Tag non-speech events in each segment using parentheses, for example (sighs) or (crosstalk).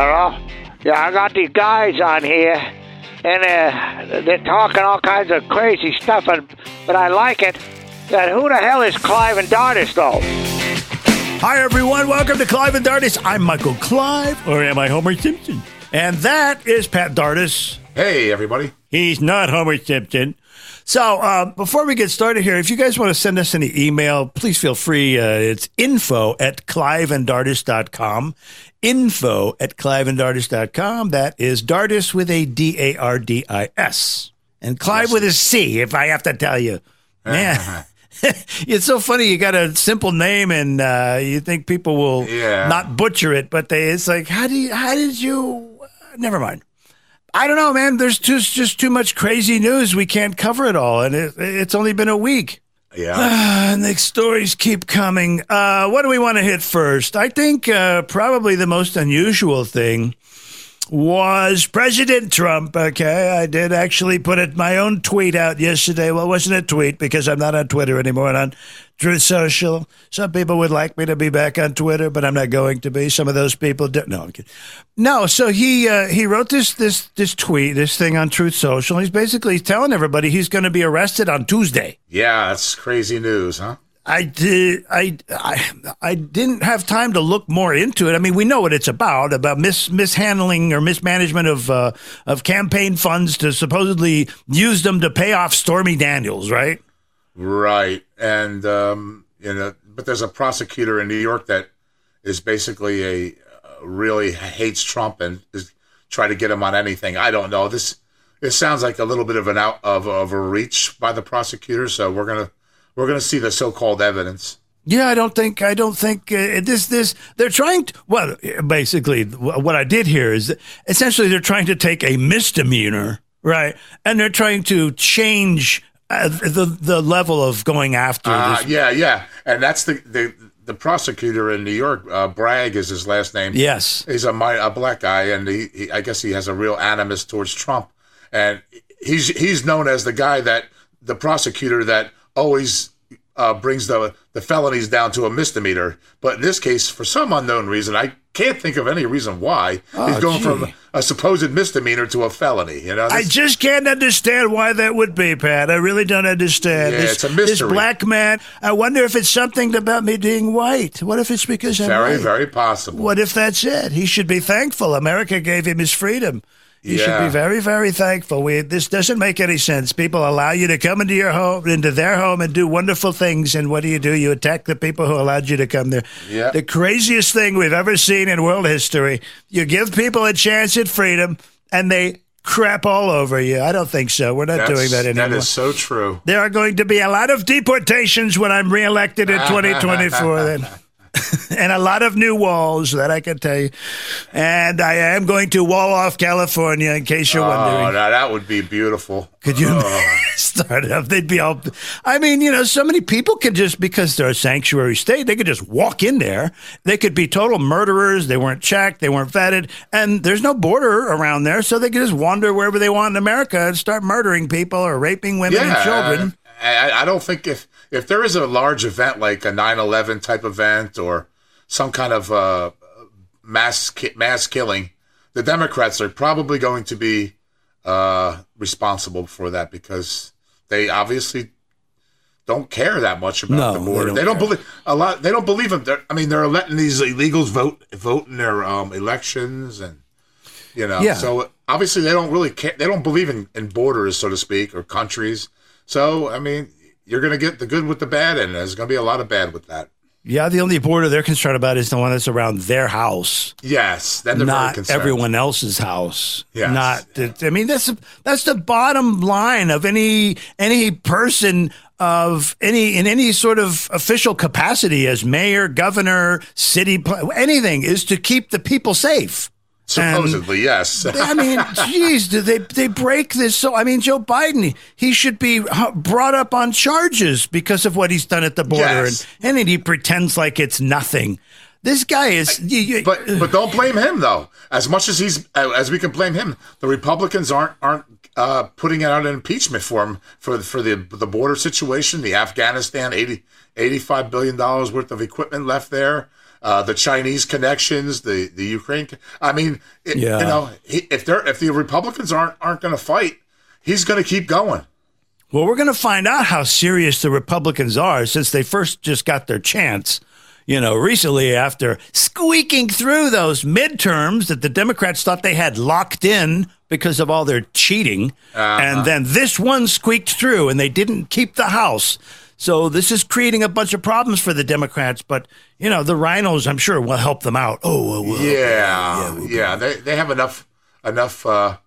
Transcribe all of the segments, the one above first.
Hello? Yeah, I got these guys on here, and uh, they're talking all kinds of crazy stuff, and, but I like it. That who the hell is Clive and Dardis, though? Hi, everyone. Welcome to Clive and Dardis. I'm Michael Clive, or am I Homer Simpson? And that is Pat Dardis. Hey, everybody. He's not Homer Simpson. So, uh, before we get started here, if you guys want to send us any email, please feel free. Uh, it's info at cliveanddardis.com. Info at cliveanddardis.com. That is Dardis with a D A R D I S. And Clive with a C, if I have to tell you. Man. (laughs) it's so funny. You got a simple name, and uh, you think people will Yeah. not butcher it, but they. It's like, how do you? How did you? Never mind. I don't know, man. There's just just too much crazy news. We can't cover it all, and it, it's only been a week. Yeah. Ah, (sighs) and the stories keep coming. Uh, what do we want to hit first? I think uh, probably the most unusual thing was President Trump. Okay, I did actually put it, my own tweet out yesterday. Well, it wasn't a tweet because I'm not on Twitter anymore. and on Truth Social. Some people would like me to be back on Twitter, but I'm not going to be. Some of those people do. No, I'm kidding. No, so he uh, he wrote this this this tweet, this thing on Truth Social. He's basically telling everybody he's going to be arrested on Tuesday. yeah, that's crazy news, huh? I did. I, I I didn't have time to look more into it. I mean, we know what it's about about mis mishandling or mismanagement of uh, of campaign funds to supposedly use them to pay off Stormy Daniels, right? Right. And, um, you know, but there's a prosecutor in New York that is basically a uh, really hates Trump and is trying to get him on anything. I don't know. This it sounds like a little bit of an out of, of a reach by the prosecutor. So we're gonna we're gonna see the so-called evidence. Yeah, I don't think I don't think uh, this this they're trying to well basically what I did here is essentially they're trying to take a misdemeanor, right? And they're trying to change uh, the the level of going after Uh, yeah, yeah, and that's the the, the prosecutor in New York. Uh, Bragg is his last name. Yes. he's a a black guy, and he, he I guess he has a real animus towards Trump, and he's he's known as the guy that the prosecutor that always uh, brings the the felonies down to a misdemeanor. But in this case, for some unknown reason, I can't think of any reason why he's going gee. from a supposed misdemeanor to a felony. You know, I just can't understand why that would be, Pat. I really don't understand. Yeah, this, it's a mystery. This black man. I wonder if it's something about me being white. What if it's because I'm very white? very possible. What if that's it? He should be thankful. America gave him his freedom. He should be very, very thankful. We, this doesn't make any sense. People allow you to come into your home, into their home, and do wonderful things. And what do you do? You attack the people who allowed you to come there. Yeah. The craziest thing we've ever seen in world history. You give people a chance at freedom, and they crap all over you. I don't think so. We're not That's- doing that anymore. That is so true. There are going to be a lot of deportations when I'm reelected in (laughs) 2024 then. (laughs) and a lot of new walls that I can tell you. And I am going to wall off California in case you're Oh, wondering. now that would be beautiful. Could you oh. (laughs) start it up? They'd be all. I mean, you know, so many people could just because they're a sanctuary state, they could just walk in there. They could be total murderers. They weren't checked. They weren't vetted, and there's no border around there, so they could just wander wherever they want in America and start murdering people or raping women and children. I, I don't think if if there is a large event like a 9/11 type event or some kind of uh, mass ki- mass killing, the Democrats are probably going to be uh, responsible for that because they obviously don't care that much about No, the they border. don't They don't, believe a lot. They don't believe them. They're, I mean, they're letting these illegals vote vote in their um, elections and you know Yeah. so obviously they don't really care they don't believe in, in borders so to speak or countries so i mean you're going to get the good with the bad and there's going to be a lot of bad with that Yeah, the only border they're concerned about is the one that's around their house, yes then they're very not concerned. everyone else's house. Yes. Not. the- I mean, that's that's the bottom line of any any person of any in any sort of official capacity as mayor, governor, city, anything is to keep the people safe. Supposedly yes (laughs) I mean, geez, do they they break this? So I mean, Joe Biden, he should be brought up on charges because of what he's done at the border, Yes. and and then he pretends like it's nothing. This guy is. but but don't blame him though as much as he's as we can blame him the republicans aren't aren't uh, putting out an impeachment for him for for the the border situation the afghanistan 80 85 billion dollars worth of equipment left there uh, the Chinese connections, the the Ukraine. I mean, it, Yeah. you know, he, if they're if the Republicans aren't aren't going to fight, he's going to keep going. Well, we're going to find out how serious the Republicans are since they first just got their chance. You know, recently after squeaking through those midterms that the Democrats thought they had locked in because of all their cheating. And then this one squeaked through and they didn't keep the House. So this is creating a bunch of problems for the Democrats. But, you know, the RINOs, I'm sure, will help them out. Oh, well, Yeah, yeah, They they have enough enough uh,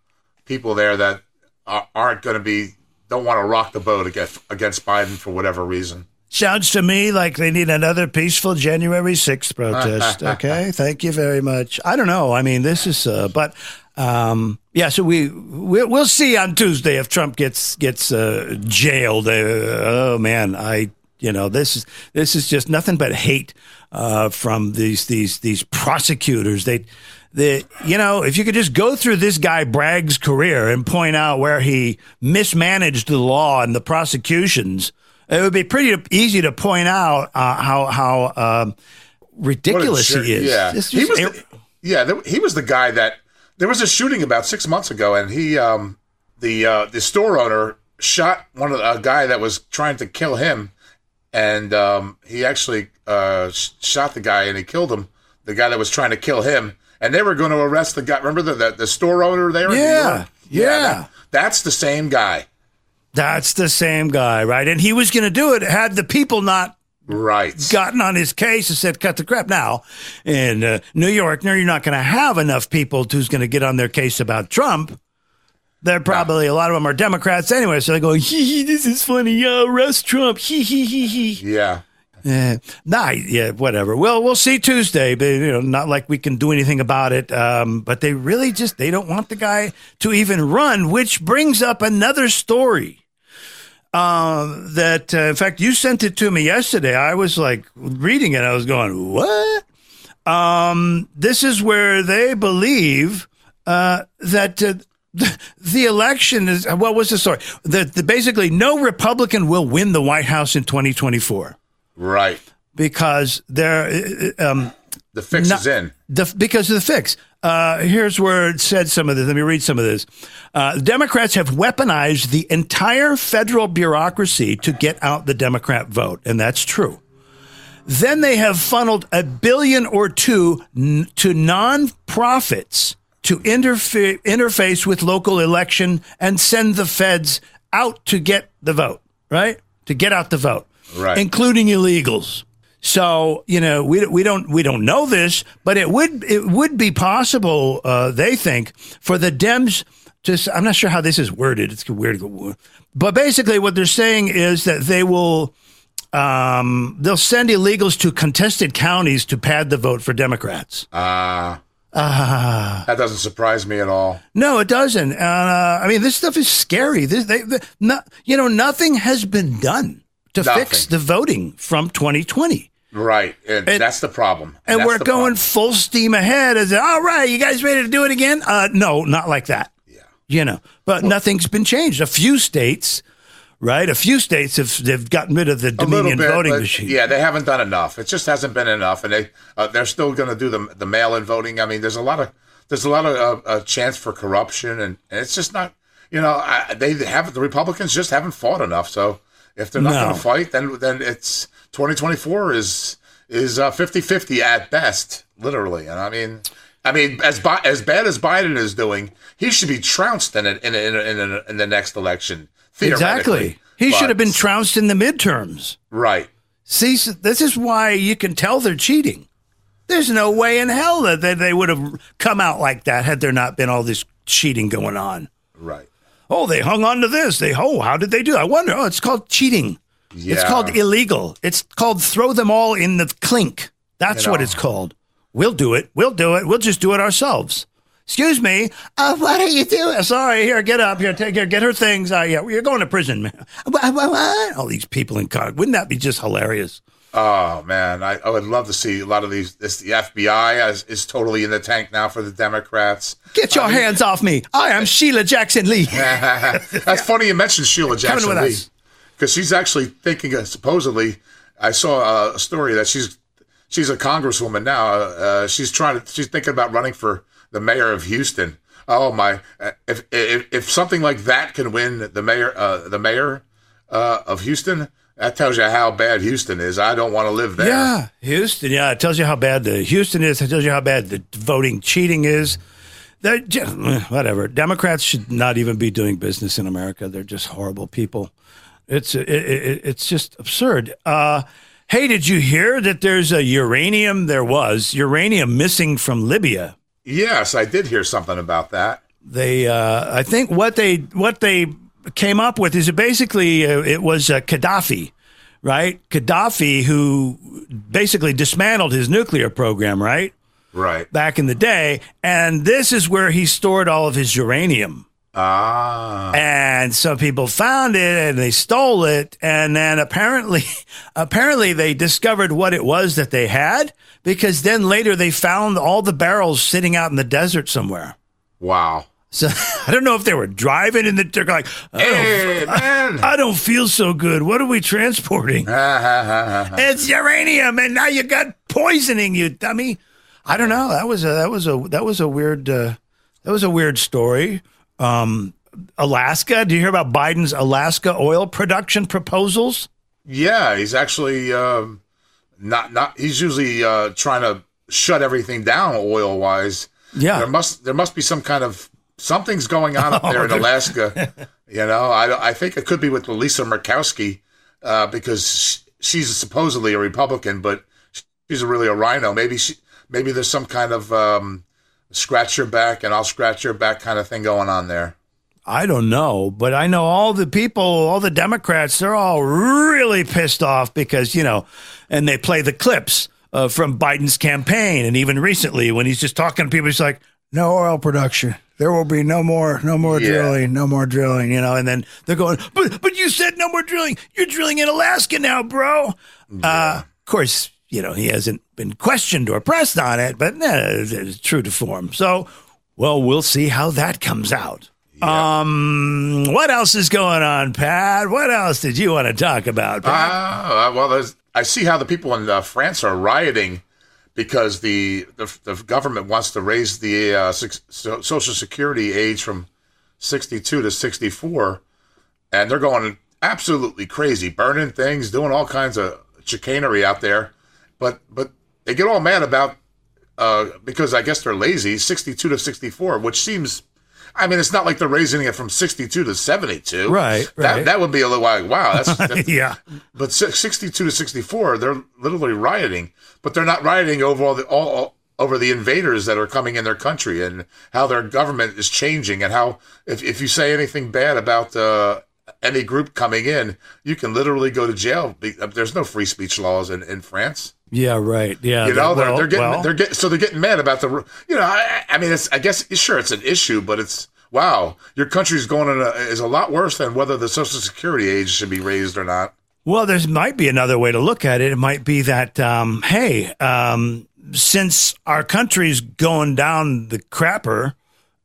people there that are, aren't going to be don't want to rock the boat against against Biden for whatever reason. Sounds to me like they need another peaceful January 6th protest. (laughs) Okay. Thank you very much. I don't know. I mean, this is, uh, but, um, yeah, so we, we, we'll see on Tuesday if Trump gets, gets, uh, jailed. Uh, oh man. I, you know, this is, this is just nothing but hate, uh, from these, these, these prosecutors. They, the you know if you could just go through this guy Bragg's career and point out where he mismanaged the law and the prosecutions, it would be pretty easy to point out uh, how how um, ridiculous he is. Yeah, he was. The, yeah, he was the guy that there was a shooting about six months ago, and he, um, the uh, the store owner, shot one of the, a guy that was trying to kill him, and um, he actually uh, sh- shot the guy and he killed him. The guy that was trying to kill him, and they were going to arrest the guy. Remember the the, the store owner there? Yeah, yeah. that- that's the same guy. that's the same guy, right? And he was going to do it had the people not Right. gotten on his case and said, cut the crap. Now, in uh, New York, now you're not going to have enough people who's going to get on their case about Trump. They're probably, a lot of them are Democrats anyway. So they go, hee hee, this is funny. Yeah, arrest Trump. Hee hee hee hee. yeah. Yeah, nah, yeah, whatever. Well, we'll see Tuesday, but you know, not like we can do anything about it. Um, but they really just they don't want the guy to even run, which brings up another story. Um, that uh, in fact you sent it to me yesterday. I was like reading it. I was going, what? Um, this is where they believe uh, that. Uh, the, the election is what was the story? That the, basically no Republican will win the White House in 2024 Right. because they're um, The fix Not- is in. the because of the fix. Uh, here's where it said some of this. Let me read some of this. Uh, Democrats have weaponized the entire federal bureaucracy to get out the Democrat vote, and that's true. Then they have funneled a billion or two n- to nonprofits to interfe- interface with local election and send the feds out to get the vote, right? To get out the vote, Right. including illegals. So you know we we don't we don't know this, but it would it would be possible. Uh, they think for the Dems. Just I'm not sure how this is worded. It's weird, but basically what they're saying is that they will um, they'll send illegals to contested counties to pad the vote for Democrats. Ah. Uh, that doesn't surprise me at all. No, it doesn't. Uh, I mean, this stuff is scary. This, they, they, no, you know, nothing has been done to Nothing. fix the voting from 2020. Right. And, And- that's the problem. And That's we're going problem. full steam ahead. As all right, you guys ready to do it again? Uh, no, not like that. Yeah. You know, but nothing's been changed. A few states, right? A few states have they've gotten rid of the Dominion bit, voting machine. yeah, they haven't done enough. It just hasn't been enough, and they uh, they're still going to do the the mail in voting. I mean, there's a lot of there's a lot of uh, uh, chance for corruption, and, and it's just not. You know, I, they haven't. The Republicans just haven't fought enough. So if they're not No. going to fight, then then it's 2024 is is uh, 50-50 at best, literally. And I mean. I mean, as Bi- as bad as Biden is doing, he should be trounced in a, in a, in, a, in, a, in the next election. Exactly. He should have been trounced in the midterms. right. See, s- this is why you can tell they're cheating. There's no way in hell that they, they would have come out like that had there not been all this cheating going on. Right. Oh, they hung on to this. They oh, how did they do? I wonder. Oh, it's called cheating. Yeah. It's called illegal. It's called throw them all in the clink. That's You what it's called. We'll do it. We'll do it. We'll just do it ourselves. Excuse me. Uh, what are you doing? Sorry. Here, get up. Here, take her. Get her things. Uh, yeah, you're going to prison, man. All these people in car. Wouldn't that be just hilarious? Oh man, I, I would love to see a lot of these. This the FBI is, is totally in the tank now for the Democrats. Get your hands off me. I am Sheila Jackson Lee. (laughs) That's funny you mentioned Sheila Jackson Lee because she's actually thinking. Of, supposedly, I saw a story that she's she's a congresswoman now. Uh, she's trying to. She's thinking about running for the mayor of Houston. Oh my! uh, If if, if something like that can win the mayor, uh, the mayor uh, of Houston, that tells you how bad Houston is. I don't want to live there. Yeah, Houston. Yeah, it tells you how bad the Houston is. It tells you how bad the voting cheating is. They're just, whatever. Democrats should not even be doing business in America. They're just horrible people. It's it, it, it's just absurd. Uh, hey, did you hear that there's a uranium? There was uranium missing from Libya. Yes, I did hear something about that. They, uh, I think what they what they came up with is basically uh, it was uh, Gaddafi, right? Gaddafi who basically dismantled his nuclear program, right? Right. back in the day. And this is where he stored all of his uranium. Ah. And some people found it and they stole it. And then apparently, (laughs) apparently they discovered what it was that they had because then later they found all the barrels sitting out in the desert somewhere. Wow. So (laughs) I don't know if they were driving in the they're like, I don't, Hey man. I don't feel so good. What are we transporting? (laughs) (laughs) it's uranium, and now you got poisoning, you dummy. I don't know. That was a that was a that was a weird uh, that was a weird story. Um, Alaska. Do you hear about Biden's Alaska oil production proposals? Yeah, he's actually um, not not. He's usually uh, trying to shut everything down oil wise. Yeah. there must there must be some kind of something's going on up there in (laughs) Alaska. (laughs) you know, I I think it could be with Lisa Murkowski uh, because she's supposedly a Republican, but she's really a RINO. Maybe she maybe there's some kind of um, scratch your back and I'll scratch your back kind of thing going on there. I don't know, but I know all the people, all the Democrats, they're all really pissed off because, you know, and they play the clips uh, from Biden's campaign. And even recently, when he's just talking to people, he's like, no oil production. There will be no more, no more Yeah. drilling, no more drilling, you know. And then they're going, but, but you said no more drilling. You're drilling in Alaska now, bro. Uh, of course, you know, he hasn't been questioned or pressed on it, but eh, it's true to form. So, well, we'll see how that comes out. Um, what else is going on, Pat? What else did you want to talk about, Pat? Ah, well, there's, I see how the people in uh, France are rioting because the, the the government wants to raise the uh, so, social security age from 62 to 64, and they're going absolutely crazy, burning things, doing all kinds of chicanery out there. But but they get all mad about uh, because I guess they're lazy, 62 to 64, which seems. I mean, it's not like they're raising it from 62 to 72. Right, That, right. that would be a little like, wow, that's, (laughs) that's yeah, but 62 to 64, they're literally rioting, but they're not rioting over all the all, all over the invaders that are coming in their country and how their government is changing and how if, if you say anything bad about uh, any group coming in, you can literally go to jail. There's no free speech laws in, in France. Yeah, right. Yeah, You know, that- they're, well, they're getting well, they're getting so they're getting mad about the you know I, I mean it's I guess sure it's an issue, but it's wow your country's going in a, is a lot worse than whether the social security age should be raised or not. Well, there might be another way to look at it. It might be that, um, hey, um, since our country's going down the crapper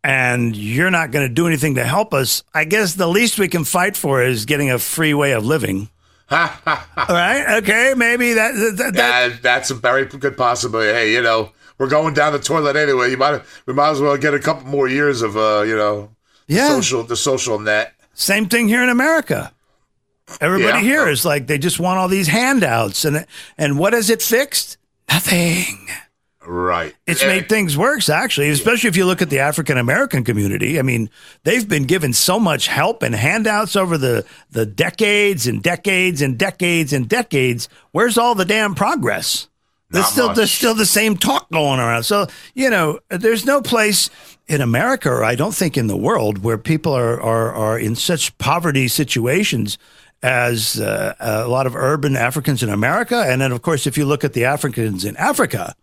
and you're not going to do anything to help us, I guess the least we can fight for is getting a free way of living. All (laughs) right. Okay. Maybe that, that, that Yeah, that's a very good possibility. Hey, you know, we're going down the toilet anyway. You might we might as well get a couple more years of uh, you know, Yeah. social the social net. Same thing here in America. Everybody Yeah. here is like they just want all these handouts, and and what has it fixed? Nothing. Right. It's Yeah, made things worse, actually, especially if you look at the African American community. I mean, they've been given so much help and handouts over the, the decades and decades and decades and decades. Where's all the damn progress? There's still much. there's still the same talk going around. So you know, there's no place in America, or I don't think in the world, where people are are, are in such poverty situations as uh, a lot of urban Africans in America. And then, of course, if you look at the Africans in Africa,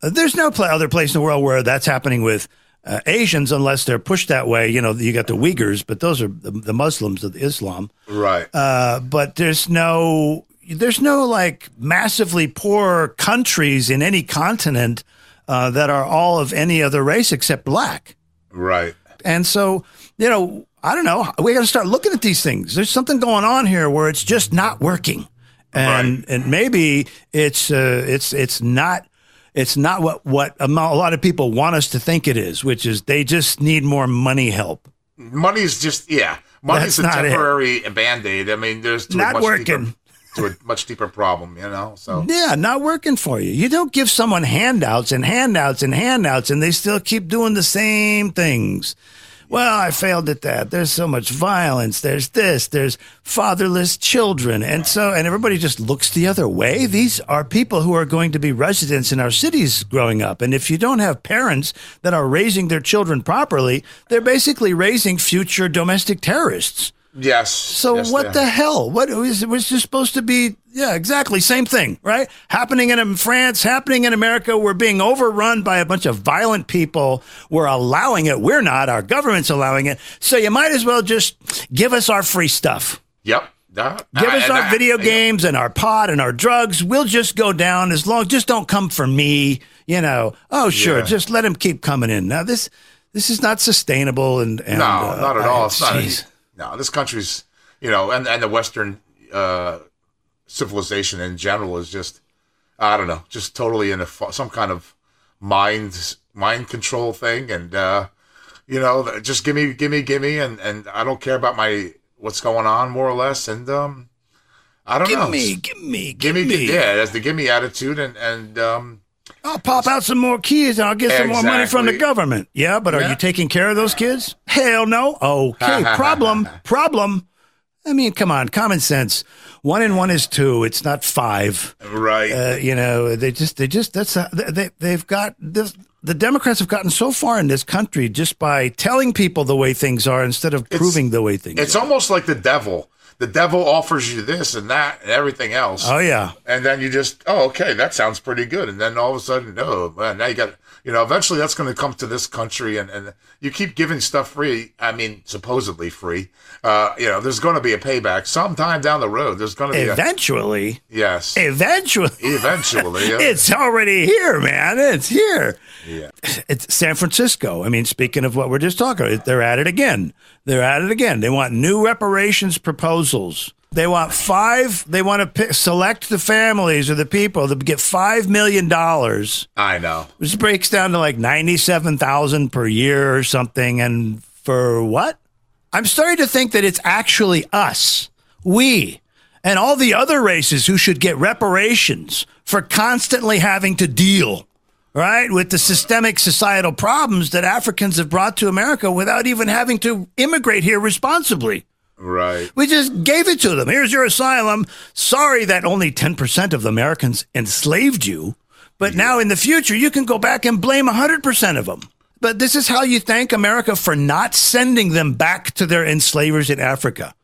there's no pla other place in the world where that's happening with uh, Asians unless they're pushed that way. You know, you got the Uyghurs, but those are the, the Muslims of Islam. Right. Uh, but there's no there's no like massively poor countries in any continent uh, that are all of any other race except black. right. And so, you know, I don't know. We got to start looking at these things. There's something going on here where it's just not working. and and maybe it's uh, it's it's not it's not what what a a lot of people want us to think it is, which is they just need more money help. Money's just yeah. Money's That's a temporary band aid. I mean, there's to a Not much working. Deeper, to a much deeper problem, you know. So Yeah, not working for you. You don't give someone handouts and handouts and handouts, and they still keep doing the same things. Well, I failed at that. There's so much violence. There's this. There's fatherless children. And so, and everybody just looks the other way. These are people who are going to be residents in our cities growing up. And if you don't have parents that are raising their children properly, they're basically raising future domestic terrorists. Yes. So yes, what the hell? What was it was just supposed to be? Yeah, exactly, same thing, right? Happening in France, happening in America. We're being overrun by a bunch of violent people. We're allowing it. We're not. Our government's allowing it. So you might as well just give us our free stuff. Yep. That- Give uh, us our that- video games and our pot and our drugs. We'll just go down as long. Just don't come for me. You know. Oh, sure. Yeah. Just let them keep coming in. Now this this is not sustainable. And, and No, uh, not at all. It's not. No, this country's, you know, and, and the Western uh, civilization in general is just, I don't know, just totally in a some kind of mind mind control thing, and uh, you know, just give me, give me, give me, and and I don't care about my what's going on more or less, and um, I don't know, Give me, give me, give me, yeah, that's the give me attitude, and and um, I'll pop out some more kids and I'll get some more money from the government. Yeah, but are Yeah. you taking care of those kids? Hell no. Okay, (laughs) problem, problem. I mean, come on, common sense. One and one is two. It's not five. right, Uh, you know, they just, they just, that's, a, they, they've got this. The Democrats have gotten so far in this country just by telling people the way things are instead of proving the way things it's are. It's almost like the devil. The devil offers you this and that and everything else. Oh, yeah. and then you just oh okay that sounds pretty good and then all of a sudden no man now you got you know eventually that's going to come to this country and, and you keep giving stuff free i mean supposedly free uh you know there's going to be a payback sometime down the road there's going to be a Eventually, yes eventually. eventually yeah. (laughs) It's already here, man. It's here. Yeah. It's San Francisco. I mean, speaking of what we're just talking about, they're at it again. They're at it again. They want new reparations proposals. They want five. They want to pick, select the families or the people that get five million dollars, i know which breaks down to like ninety-seven thousand per year or something. And for what? I'm starting to think that it's actually us, we, and all the other races who should get reparations for constantly having to deal, right, with the systemic societal problems that Africans have brought to America without even having to immigrate here responsibly. Right We just gave it to them. Here's your asylum. Sorry that only 10% of the Americans enslaved you, but now in the future, you can go back and blame 100% of them. But this is how you thank America for not sending them back to their enslavers in Africa.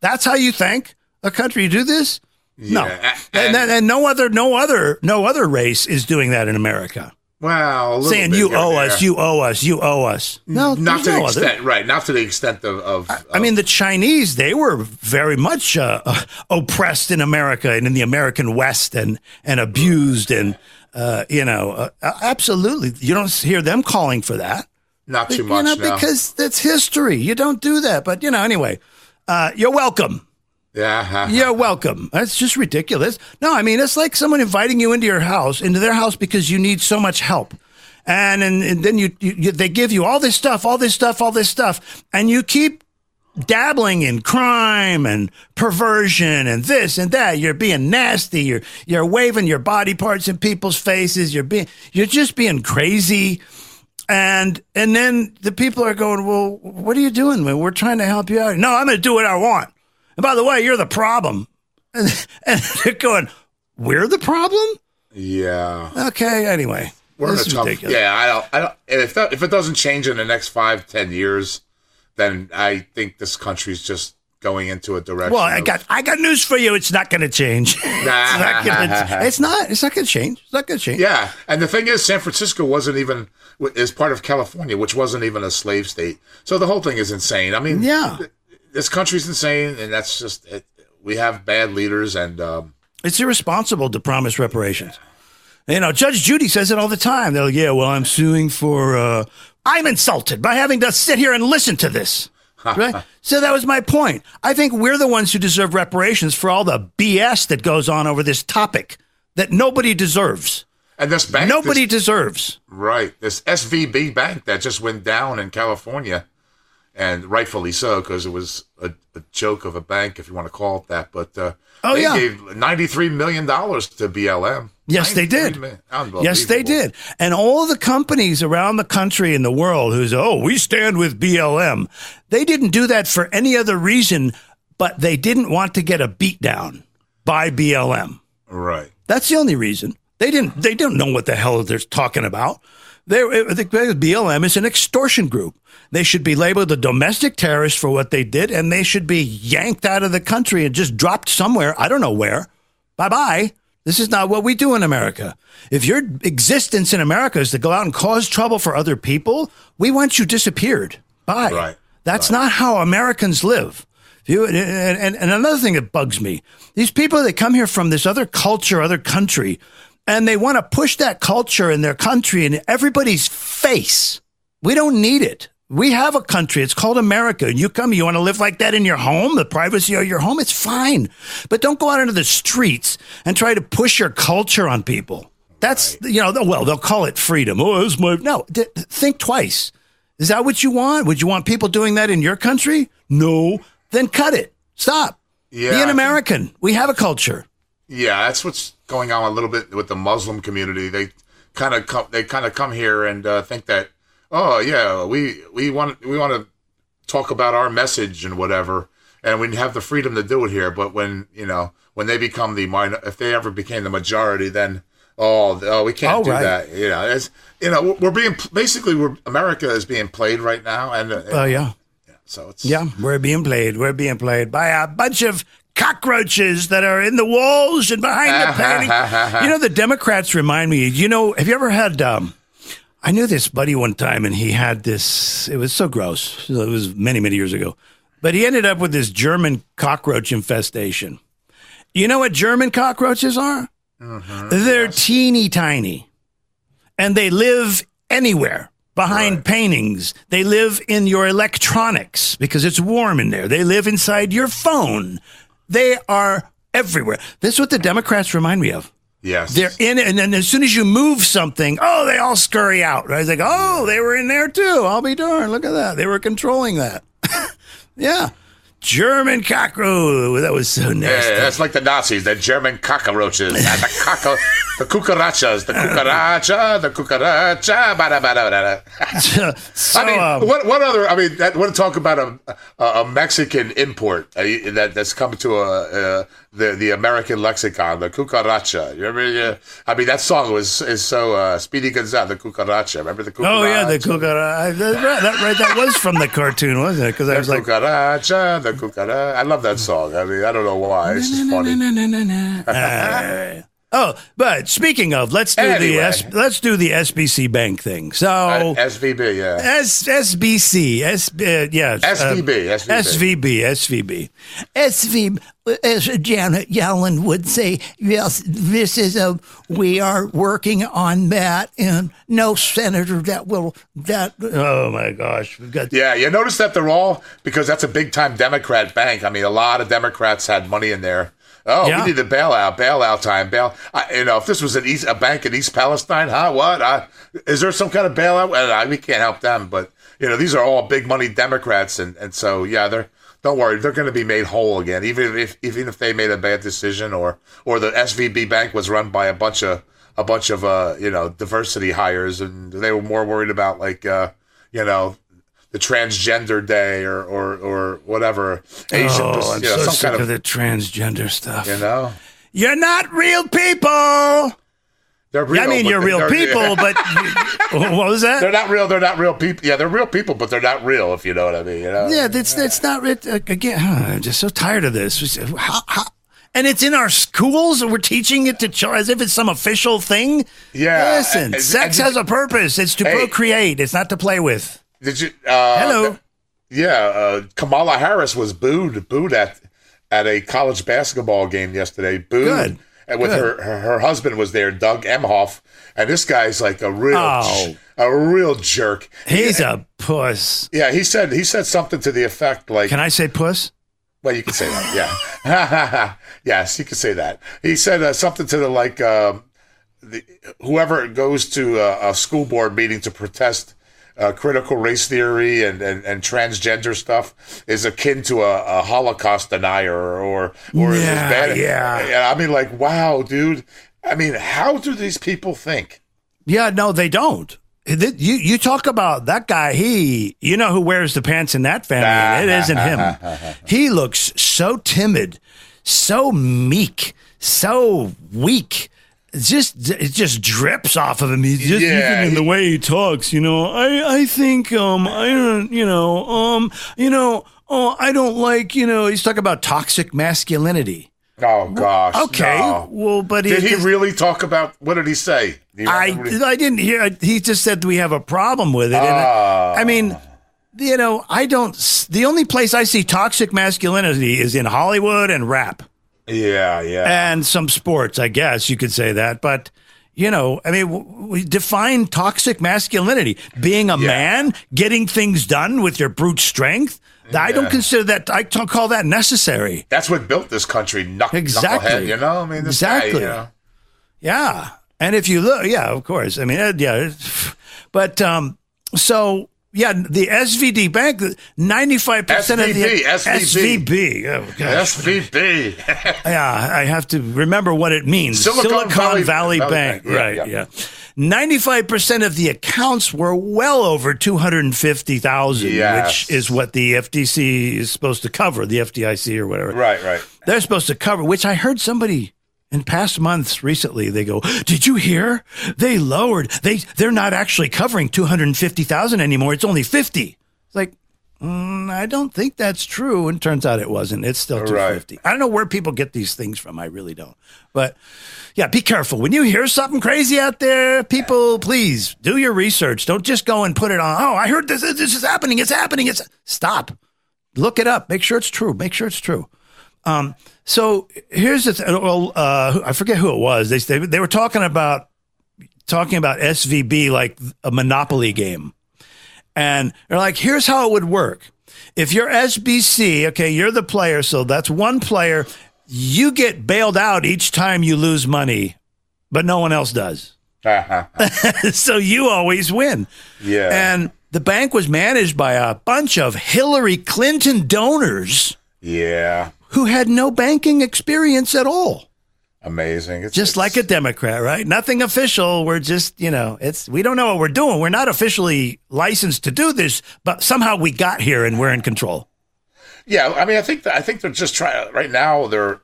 That's how you thank a country to do this? no. And, and- and, no other no other no other race is doing that in America. Well a Saying bit you here and owe us, you owe us, you owe us. No, not to no the other. extent right not to the extent of, of I mean, the Chinese, they were very much uh, uh, oppressed in America and in the American West and, and abused. And, uh, you know, uh, absolutely. You don't hear them calling for that. not too you much know, now because that's history. You don't do that. But, you know, anyway, uh, you're welcome. Yeah You're welcome. That's just ridiculous. No, I mean, it's like someone inviting you into your house, into their house because you need so much help. And, and, and then you, you, they give you all this stuff, all this stuff, all this stuff, and you keep dabbling in crime and perversion and this and that. You're being nasty. You're, you're waving your body parts in people's faces. You're being, you're just being crazy. And, and then the people are going, well, what are you doing? We're trying to help you out. No, I'm going to do what I want. And by the way, you're the problem. (laughs) And, and they're going, we're the problem? yeah Okay, anyway. We're in this a is tough, ridiculous. yeah. I don't. I don't. If that, if it doesn't change in the next five, ten years, then I think this country's just going into a direction. Well, I of- got I got news for you. It's not going to change. (laughs) it's not (laughs) going to. It's not. It's not going to change. It's not going to change. Yeah, and the thing is, San Francisco wasn't even is part of California, which wasn't even a slave state. So the whole thing is insane. I mean, Yeah. This country's insane, and that's just it. We have bad leaders, and um, It's irresponsible to promise reparations. You know, Judge Judy says it all the time. They're like, "Yeah, well, I'm suing for. Uh, I'm insulted by having to sit here and listen to this." (laughs) right? So that was my point. I think we're the ones who deserve reparations for all the BS that goes on over this topic that nobody deserves. And this bank, Nobody this, deserves. right? This SVB bank that just went down in California, and rightfully so because it was a, a joke of a bank, if you want to call it that. But uh, Oh, they yeah. gave ninety three million dollars to BLM. Yes, they did. Yes, they did. And all the companies around the country and the world who's, oh, we stand with BLM, they didn't do that for any other reason, but they didn't want to get a beatdown by BLM. Right. That's the only reason. They didn't. They don't know what the hell they're talking about. BLM is an extortion group. They should be labeled a domestic terrorist for what they did, and they should be yanked out of the country and just dropped somewhere. I don't know where. Bye bye. This is not what we do in America. If your existence in America is to go out and cause trouble for other people, we want you disappeared. Bye. Right. That's not how Americans live. You, and, and, and another thing that bugs me these people that come here from this other culture, other country, and they want to push that culture in their country in everybody's face. We don't need it. We have a country. It's called America. And you come, you want to live like that in your home, the privacy of your home. It's fine. But don't go out into the streets and try to push your culture on people. That's, you know, well, they'll call it freedom. Oh, it's my. No, think twice. Is that what you want? Would you want people doing that in your country? No. Then cut it. Stop. Yeah, Be an American. We have a culture. Yeah, that's what's going on a little bit with the Muslim community. They kind of come, they kind of come here and uh, think that, oh yeah, we we want we want to talk about our message and whatever, and we have the freedom to do it here. But when you know when they become the minor, if they ever became the majority, then oh, oh we can't Oh, do right. that. You know, it's, you know, we're being basically we're America is being played right now, and uh, Oh, yeah. so it's Yeah, we're being played. We're being played by a bunch of cockroaches that are in the walls and behind the painting. you know, the Democrats remind me. You know, have you ever had? Um, I knew this buddy one time, and he had this. It was so gross. It was many, many years ago, but he ended up with this German cockroach infestation. You know what German cockroaches are? They're teeny tiny, and they live anywhere behind paintings. They live in your electronics because it's warm in there. They live inside your phone. They are everywhere. This is what the Democrats remind me of. yes, They're in it, and then as soon as you move something, oh, they all scurry out. Right? It's like, oh, they were in there too. I'll be darned. Look at that. They were controlling that. (laughs) yeah. German cockroach. That was so nasty. Yeah, that's like the Nazis, the German cockroaches, and the cockro- (laughs) the cucarachas, the cucaracha, the cucaracha. Bada, bada, bada. so, (laughs) I mean, um, what what other? I mean, that, want to talk about a a, a Mexican import uh, that that's come to a uh, the the American lexicon, the cucaracha. You remember? Uh, I mean, that song was is so uh, Speedy Gonzales, the cucaracha. Remember the cucaracha? Oh yeah, the cucaracha. That, that, right, that was from the cartoon, wasn't it? Because I was The like, cucaracha, the. I love that song. I mean, I don't know why. It's just funny. Oh, but speaking of, let's do the S, let's do the SBC Bank thing. So Uh, SVB, yeah. S SBC S uh, yeah SVB, uh, SVB. SVB SVB SV as Janet Yellen would say yes this is a we are working on that and no senator that will that oh my gosh we've got Yeah, you notice that they're all because that's a big time Democrat bank. I mean, a lot of Democrats had money in there. Oh, Yeah. we need a bailout, bailout time, bail. I, you know, if this was an East, a bank in East Palestine, huh? What? I, is there some kind of bailout? Well, I, we can't help them, but you know, these are all big money Democrats, and and so yeah, they're. Don't worry, they're going to be made whole again, even if even if they made a bad decision, or or the SVB bank was run by a bunch of a bunch of uh you know diversity hires, and they were more worried about like uh you know the transgender day or or or whatever Asian, oh I'm you know, so some sick kind of of the transgender stuff you know you're not real people they're real. I mean you're real people but (laughs) what was that They're not real. They're not real people. Yeah, they're real people, but they're not real. If you know what I mean. You know. Yeah, that's that's not it. Uh, again, I'm just so tired of this. How, how, and it's in our schools, and we're teaching it to children as if it's some official thing. Yeah, listen, and- sex and- has a purpose. It's to Hey. procreate. It's not to play with. Did you? Uh, Hello. Yeah, uh, Kamala Harris was booed booed at at a college basketball game yesterday. Booed. Good. And with Good. her, her her husband was there, Doug Emhoff, and this guy's like a real Oh, a real jerk. He's a puss. Yeah, he said he said something to the effect like, Can I say puss? well, you can say that. Yeah, (laughs) yes, you can say that. He said uh, something to the like, um the, whoever goes to a, a school board meeting to protest. Uh, critical race theory and, and, and transgender stuff is akin to a, a Holocaust denier or or Yeah, bad. yeah. I mean, like, wow, dude. I mean, how do these people think? Yeah, no, they don't. You you talk about that guy. He, you know who wears the pants in that family. (laughs) It isn't him. He looks so timid, so meek, so weak. It's just it just drips off of him. He's just Yeah, even in the way he talks. You know, I I think um I don't you know um you know oh I don't like you know he's talking about toxic masculinity. Oh gosh. Okay, no. well, but Did he just- really talk about what did he say? Do you I he- I didn't hear. He just said we have a problem with it. And I, I mean, you know, I don't. The only place I see toxic masculinity is in Hollywood and rap yeah, yeah. and some sports. I guess you could say that, but. You know, I mean, w- we define toxic masculinity being a Yeah. man, getting things done with your brute strength. I don't consider that. I don't call that necessary. That's what built this country. Knuck, Exactly. Knucklehead, you know, I mean, Exactly. guy, you know. Yeah. And if you look, yeah, of course. I mean, uh, yeah. But um, so yeah, the SVD bank, ninety five percent of the SVB, SVB. Oh, gosh. SVB. (laughs) Yeah, I have to remember what it means. Silicon Valley- Valley, Valley Bank. Bank. Right. yeah. Yeah. Ninety-five percent of the accounts were well over two hundred and fifty thousand, Yes. which is what the FTC is supposed to cover, the FDIC or whatever. right, right. They're supposed to cover, which I heard somebody in past months recently. They go, "Did you hear? They lowered. They they're not actually covering two hundred and fifty thousand anymore. It's only fifty. It's like, mm, I don't think that's true. And turns out it wasn't. It's still 250 Right. I don't know where people get these things from. I really don't. But yeah, be careful when you hear something crazy out there. People, please do your research. Don't just go and put it on. Oh, I heard this. This is happening. It's happening. It's stop. Look it up. Make sure it's true. Make sure it's true. Um, so here's the th- well, uh, I forget who it was. They, they they were talking about talking about SVB like a monopoly game, and they're like, here's how it would work. If you're SBC, okay, you're the player, so that's one player. You get bailed out each time you lose money, but no one else does. (laughs) (laughs) so you always win. Yeah. And the bank was managed by a bunch of Hillary Clinton donors yeah. Who had no banking experience at all. Amazing. It's Just it's- like a Democrat, right? Nothing official. We're just, you know, it's we don't know what we're doing. We're not officially licensed to do this, but somehow we got here and we're in control. Yeah, I mean, I think that, I think they're just trying right now. They're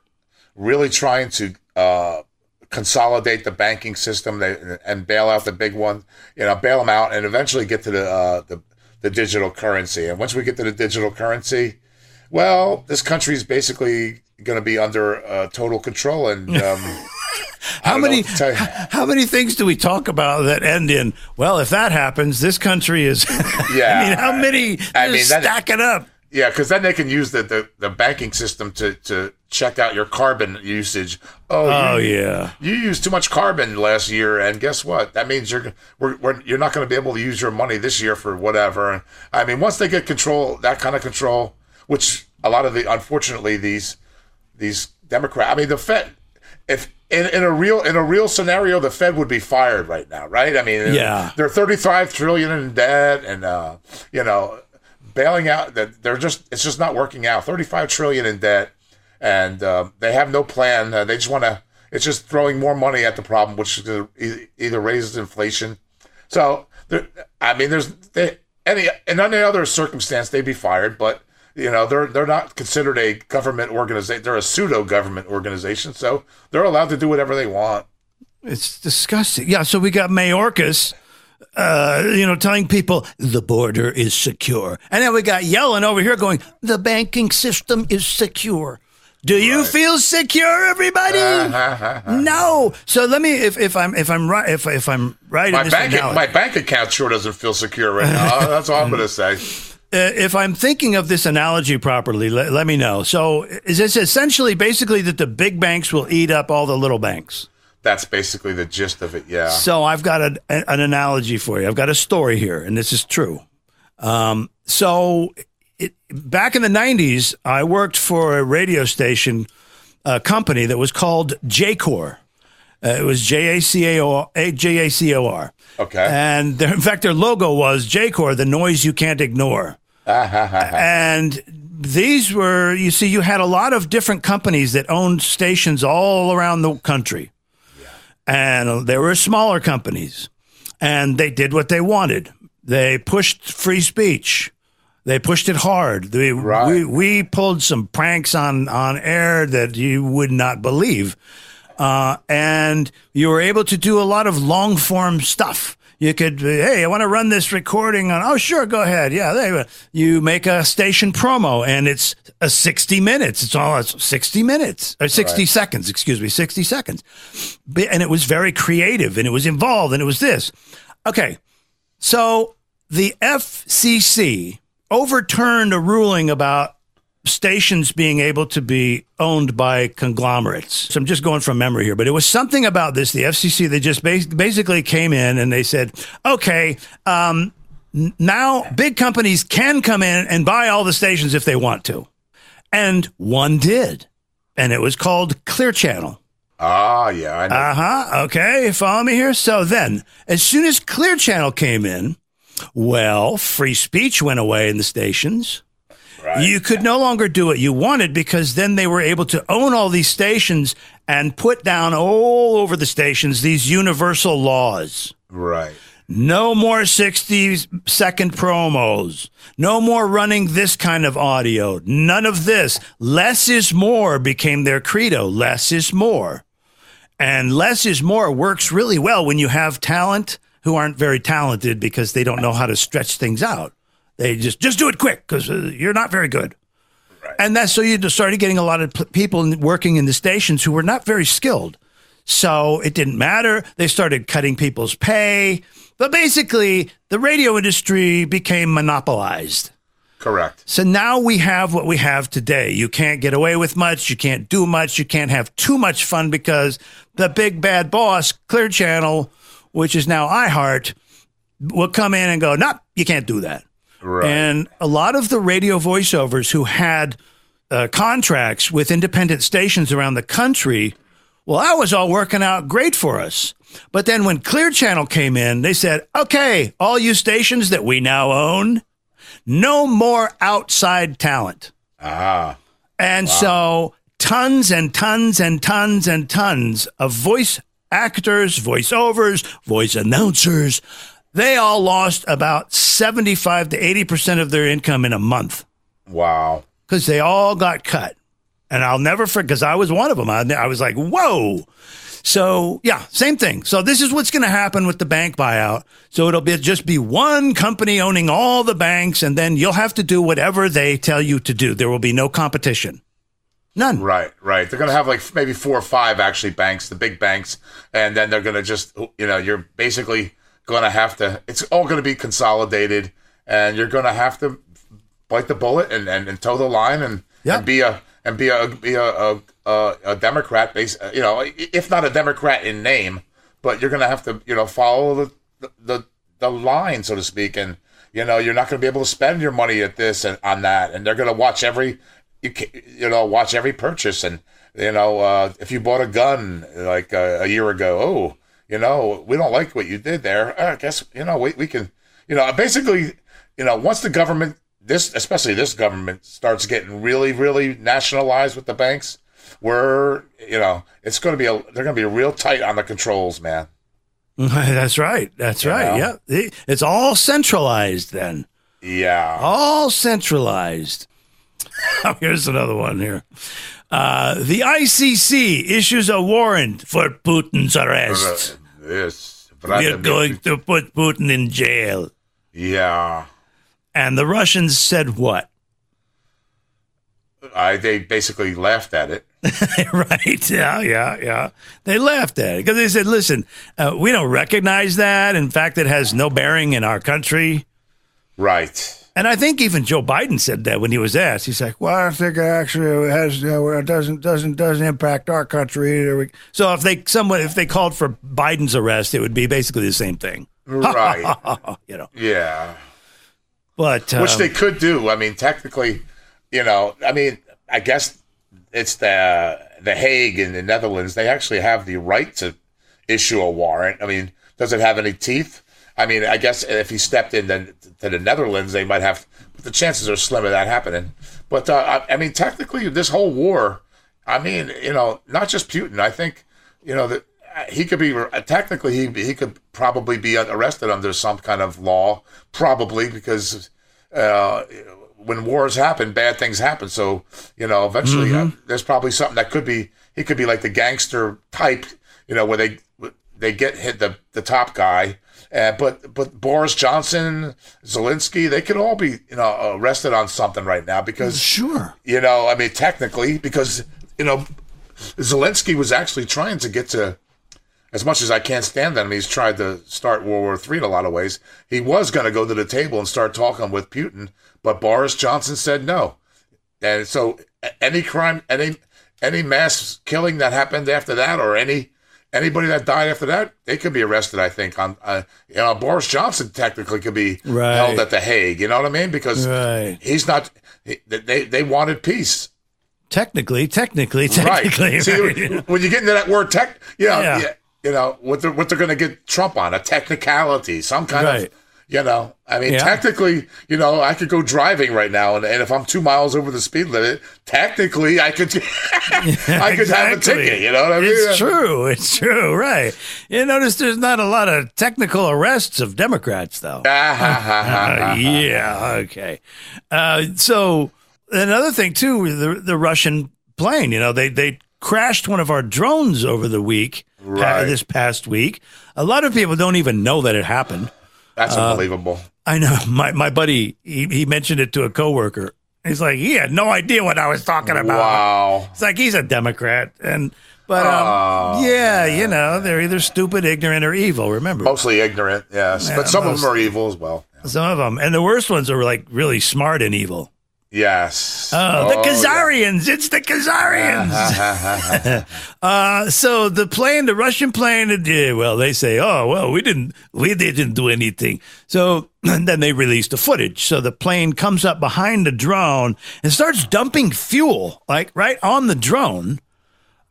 really trying to uh, consolidate the banking system they, and bail out the big one. You know, bail them out and eventually get to the uh, the the digital currency. And once we get to the digital currency, well, this country is basically going to be under uh, total control. And (laughs) um, How many what to tell you. how many things do we talk about that end in well, if that happens, this country is (laughs) Yeah. I mean, how many I mean, that- stack it up? Yeah, because then they can use the, the, the banking system to, to check out your carbon usage. Oh, Oh you, yeah. you used too much carbon last year, and guess what? That means you're we're, we're, you're not going to be able to use your money this year for whatever. I mean, once they get control, that kind of control, which a lot of the unfortunately these these Democrat, I mean, the Fed, if in, in a real in a real scenario, the Fed would be fired right now, right? I mean, Yeah. they're 35 trillion in debt, and uh, you know, bailing out that they're just it's just not working out. 35 trillion in debt, and uh, they have no plan. Uh, they just want to. It's just throwing more money at the problem, which is gonna either raises inflation. So, there, I mean, there's they, any in any other circumstance they'd be fired, but you know they're they're not considered a government organization. They're a pseudo government organization, so they're allowed to do whatever they want. It's disgusting. Yeah, so we got Mayorkas, uh, you know, telling people the border is secure. And then we got Yellen over here going, the banking system is secure. Do you feel secure, everybody? (laughs) no. So let me, if, if I'm if I'm right, if if I'm right My in this bank my bank account sure doesn't feel secure right now. (laughs) That's all I'm going to say. Uh, if I'm thinking of this analogy properly, let, let me know. So is this essentially basically that the big banks will eat up all the little banks? That's basically the gist of it. Yeah. So I've got a, an analogy for you. I've got a story here, and this is true. Um, so it, back in the 90s, I worked for a radio station a company that was called JACOR. Uh, it was J A C A O J A C O R. Okay. And their, in fact, their logo was JACOR, the noise you can't ignore. (laughs) and these were, you see, you had a lot of different companies that owned stations all around the country. And there were smaller companies, and they did what they wanted. They pushed free speech. They pushed it hard. They, Right. we, we pulled some pranks on, on air that you would not believe. Uh, and you were able to do a lot of long form stuff. You could, uh, hey, I want to run this recording on. Oh, sure, go ahead. Yeah, they, you make a station promo, and it's a sixty minutes. It's all it's sixty minutes or sixty Right. seconds. Excuse me, sixty seconds. And it was very creative, and it was involved, and it was this. Okay, so the FCC overturned a ruling about stations being able to be owned by conglomerates. So I'm just going from memory here, but it was something about this. The FCC, they just bas- basically came in and they said, okay, um, now big companies can come in and buy all the stations if they want to. And one did. And it was called Clear Channel. Ah, yeah. I. Uh huh. Okay. Follow me here. So then, as soon as Clear Channel came in, well, free speech went away in the stations. Right. You could no longer do what you wanted because then they were able to own all these stations and put down all over the stations these universal laws. right. No more 60 second promos. No more running this kind of audio. None of this. Less is more became their credo. Less is more. And less is more works really well when you have talent who aren't very talented because they don't know how to stretch things out. They just just do it quick because uh, you're not very good. And that's so you just started getting a lot of people working in the stations who were not very skilled. So it didn't matter. They started cutting people's pay. But basically, the radio industry became monopolized. Correct. So now we have what we have today. You can't get away with much. You can't do much. You can't have too much fun because the big bad boss, Clear Channel, which is now iHeart, will come in and go, nope, you can't do that. Right. And a lot of the radio voiceovers who had uh, contracts with independent stations around the country, well, that was all working out great for us. But then when Clear Channel came in, they said, okay, all you stations that we now own, no more outside talent. ah. And so tons and tons and tons and tons of voice actors, voiceovers, voice announcers, they all lost about 75 to 80% of their income in a month Wow. because they all got cut. And I'll never forget because I was one of them. I, I was like, whoa. So yeah, same thing. So this is what's going to happen with the bank buyout. So it'll be just be one company owning all the banks, and then you'll have to do whatever they tell you to do. There will be no competition, none. Right, right. They're going to have like maybe four or five actually banks, the big banks, and then they're going to just, you know, you're basically going to have to, it's all going to be consolidated, and you're going to have to bite the bullet and, and, and toe the line and, Yeah. and be a, and be a, be a, a, a, a Democrat, base, you know, if not a Democrat in name, but you're going to have to, you know, follow the, the, the line, so to speak, and, you know, you're not going to be able to spend your money at this and on that, and they're going to watch every, you ca you know watch every purchase and you know uh, if you bought a gun like uh, a year ago oh you know we don't like what you did there I guess you know we, we can you know basically you know once the government this especially this government starts getting really really nationalized with the banks we're you know it's going to be a they're going to be real tight on the controls man (laughs) That's right. That's right. Yeah. Yeah. It's all centralized then. yeah All centralized. (laughs) Here's another one here. Uh, the ICC issues a warrant for Putin's arrest. This We're going to put Putin in jail. yeah And the Russians said what? I, they basically laughed at it (laughs) right. Yeah, yeah, yeah. They laughed at it because they said, listen, uh, we don't recognize that. In fact, it has no bearing in our country. right And I think even Joe Biden said that when he was asked. He's like, "Well, I think it actually has uh, it doesn't doesn't doesn't impact our country either." So if they someone if they called for Biden's arrest, it would be basically the same thing, Right. (laughs) you know. yeah. But Which um, they could do. I mean, technically, you know, I mean, I guess it's the the Hague in the Netherlands. They actually have the right to issue a warrant. I mean, does it have any teeth? I mean, I guess if he stepped in then to the Netherlands, they might have. But the chances are slim of that happening. But uh, I, I mean, technically, this whole war. I mean, you know, not just Putin. I think, you know, that he could be technically he he could probably be arrested under some kind of law, probably because uh, when wars happen, bad things happen. So you know, eventually, uh, there's probably something that could be he could be like the gangster type, you know, where they they get hit the the top guy. Uh, but but Boris Johnson, Zelensky, they could all be you know arrested on something right now because sure. you know I mean technically because you know Zelensky was actually trying to get to as much as I can't stand them, he's tried to start World War III in a lot of ways. He was going to go to the table and start talking with Putin, but Boris Johnson said no. And so, any crime, any any mass killing that happened after that, or any anybody that died after that, they could be arrested. I think on uh, you know Boris Johnson technically could be Right. held at the Hague. You know what I mean? Because Right. he's not. he- They they wanted peace. Technically, technically, technically. Right. See, (laughs) right. when you get into that word tech, you know, Yeah. yeah, you know what they're what they're going to get Trump on a technicality, some kind of, you know. I mean, Yeah. technically, you know, I could go driving right now, and, and if I'm two miles over the speed limit, technically, I could, (laughs) (laughs) I could have a ticket. You know what I mean? It's true. It's true. Right. You notice there's not a lot of technical arrests of Democrats, though. Uh, yeah. Okay. Uh, so another thing too, the the Russian plane. You know, they they crashed one of our drones over the week. Right. this past week, a lot of people don't even know that it happened. That's Uh, unbelievable. I know (laughs) my my buddy. He, he mentioned it to a coworker. He's like, he had no idea what I was talking about. Wow. It's like he's a Democrat, and but um, Oh, yeah, you know, they're either stupid, ignorant, or evil. Remember, Mostly ignorant, yes, Yeah, but some of them are evil as well. some of them, and the worst ones are like really smart and evil. Yes. Oh, the yeah. Khazarians! It's the Khazarians. (laughs) uh, so the plane, the Russian plane, well. They say, "Oh, well, we didn't, we didn't do anything." So (clears throat) then they release the footage. So the plane comes up behind the drone and starts dumping fuel, like right on the drone.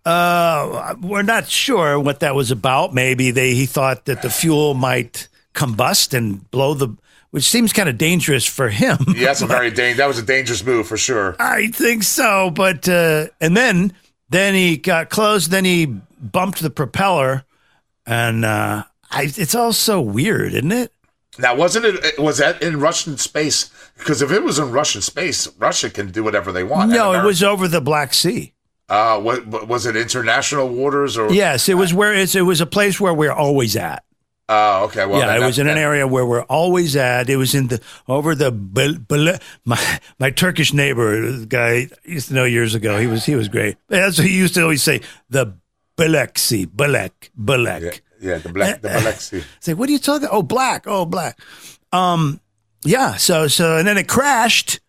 Uh, we're not sure what that was about. Maybe they he thought that the fuel might combust and blow the, which seems kind of dangerous for him. Yeah, that's a (laughs) very dang- that was a dangerous move for sure. I think so, but uh, and then then he got close. Then he bumped the propeller, and uh, I, it's all so weird, isn't it? Now, wasn't it? Was that in Russian space? Because if it was in Russian space, Russia can do whatever they want. No, it was over the Black Sea. Uh, what was it? International waters or? Yes, it was where it's, it was a place where we're always at. Oh, okay. Well, yeah, it was in an area where we're always at. It was in the over the my my Turkish neighbor the guy I used to know years ago. He was he was great. That's what he used to always say. The Belek Sea, Belek, Belek. Yeah, yeah, the black, the (laughs) Sea. Say, what are you talking? Oh, black. Oh, black. Um, yeah. So, so, and then it crashed,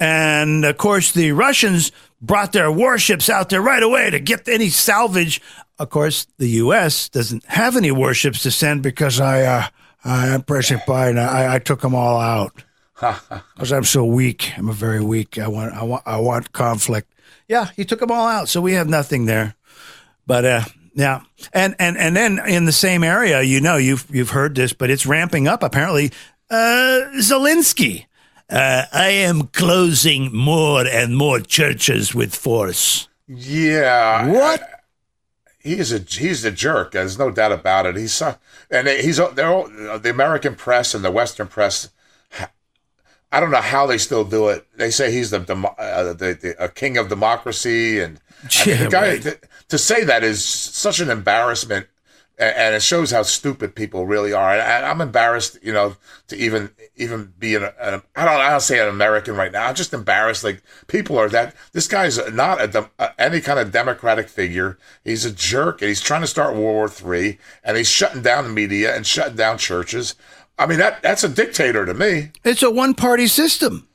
and of course the Russians brought their warships out there right away to get any salvage. Of course, the U.S. doesn't have any warships to send because I, uh, I am President Biden. I, I took them all out (laughs) because I'm so weak. I'm a very weak. I want, I want, I want conflict. Yeah, he took them all out, so we have nothing there. But uh, yeah, and and and then in the same area, you know, you've you've heard this, but it's ramping up. Apparently, uh, Zelensky. Uh, I am closing more and more churches with force. Yeah. What? He is a he's a jerk. There's no doubt about it. He's uh, and he's uh, they're all, uh, the American press and the Western press. I don't know how they still do it. They say he's the uh, the, the a king of democracy, and I mean, (laughs) the guy right. to, to say that is such an embarrassment, and it shows how stupid people really are. And I, I'm embarrassed, you know, to even even be an, an I don't I don't say an American right now. I'm just embarrassed. Like people are that this guy's not a, uh, any kind of democratic figure. He's a jerk, and he's trying to start World War Three, and he's shutting down the media and shutting down churches. I mean that that's a dictator to me. It's a one party system,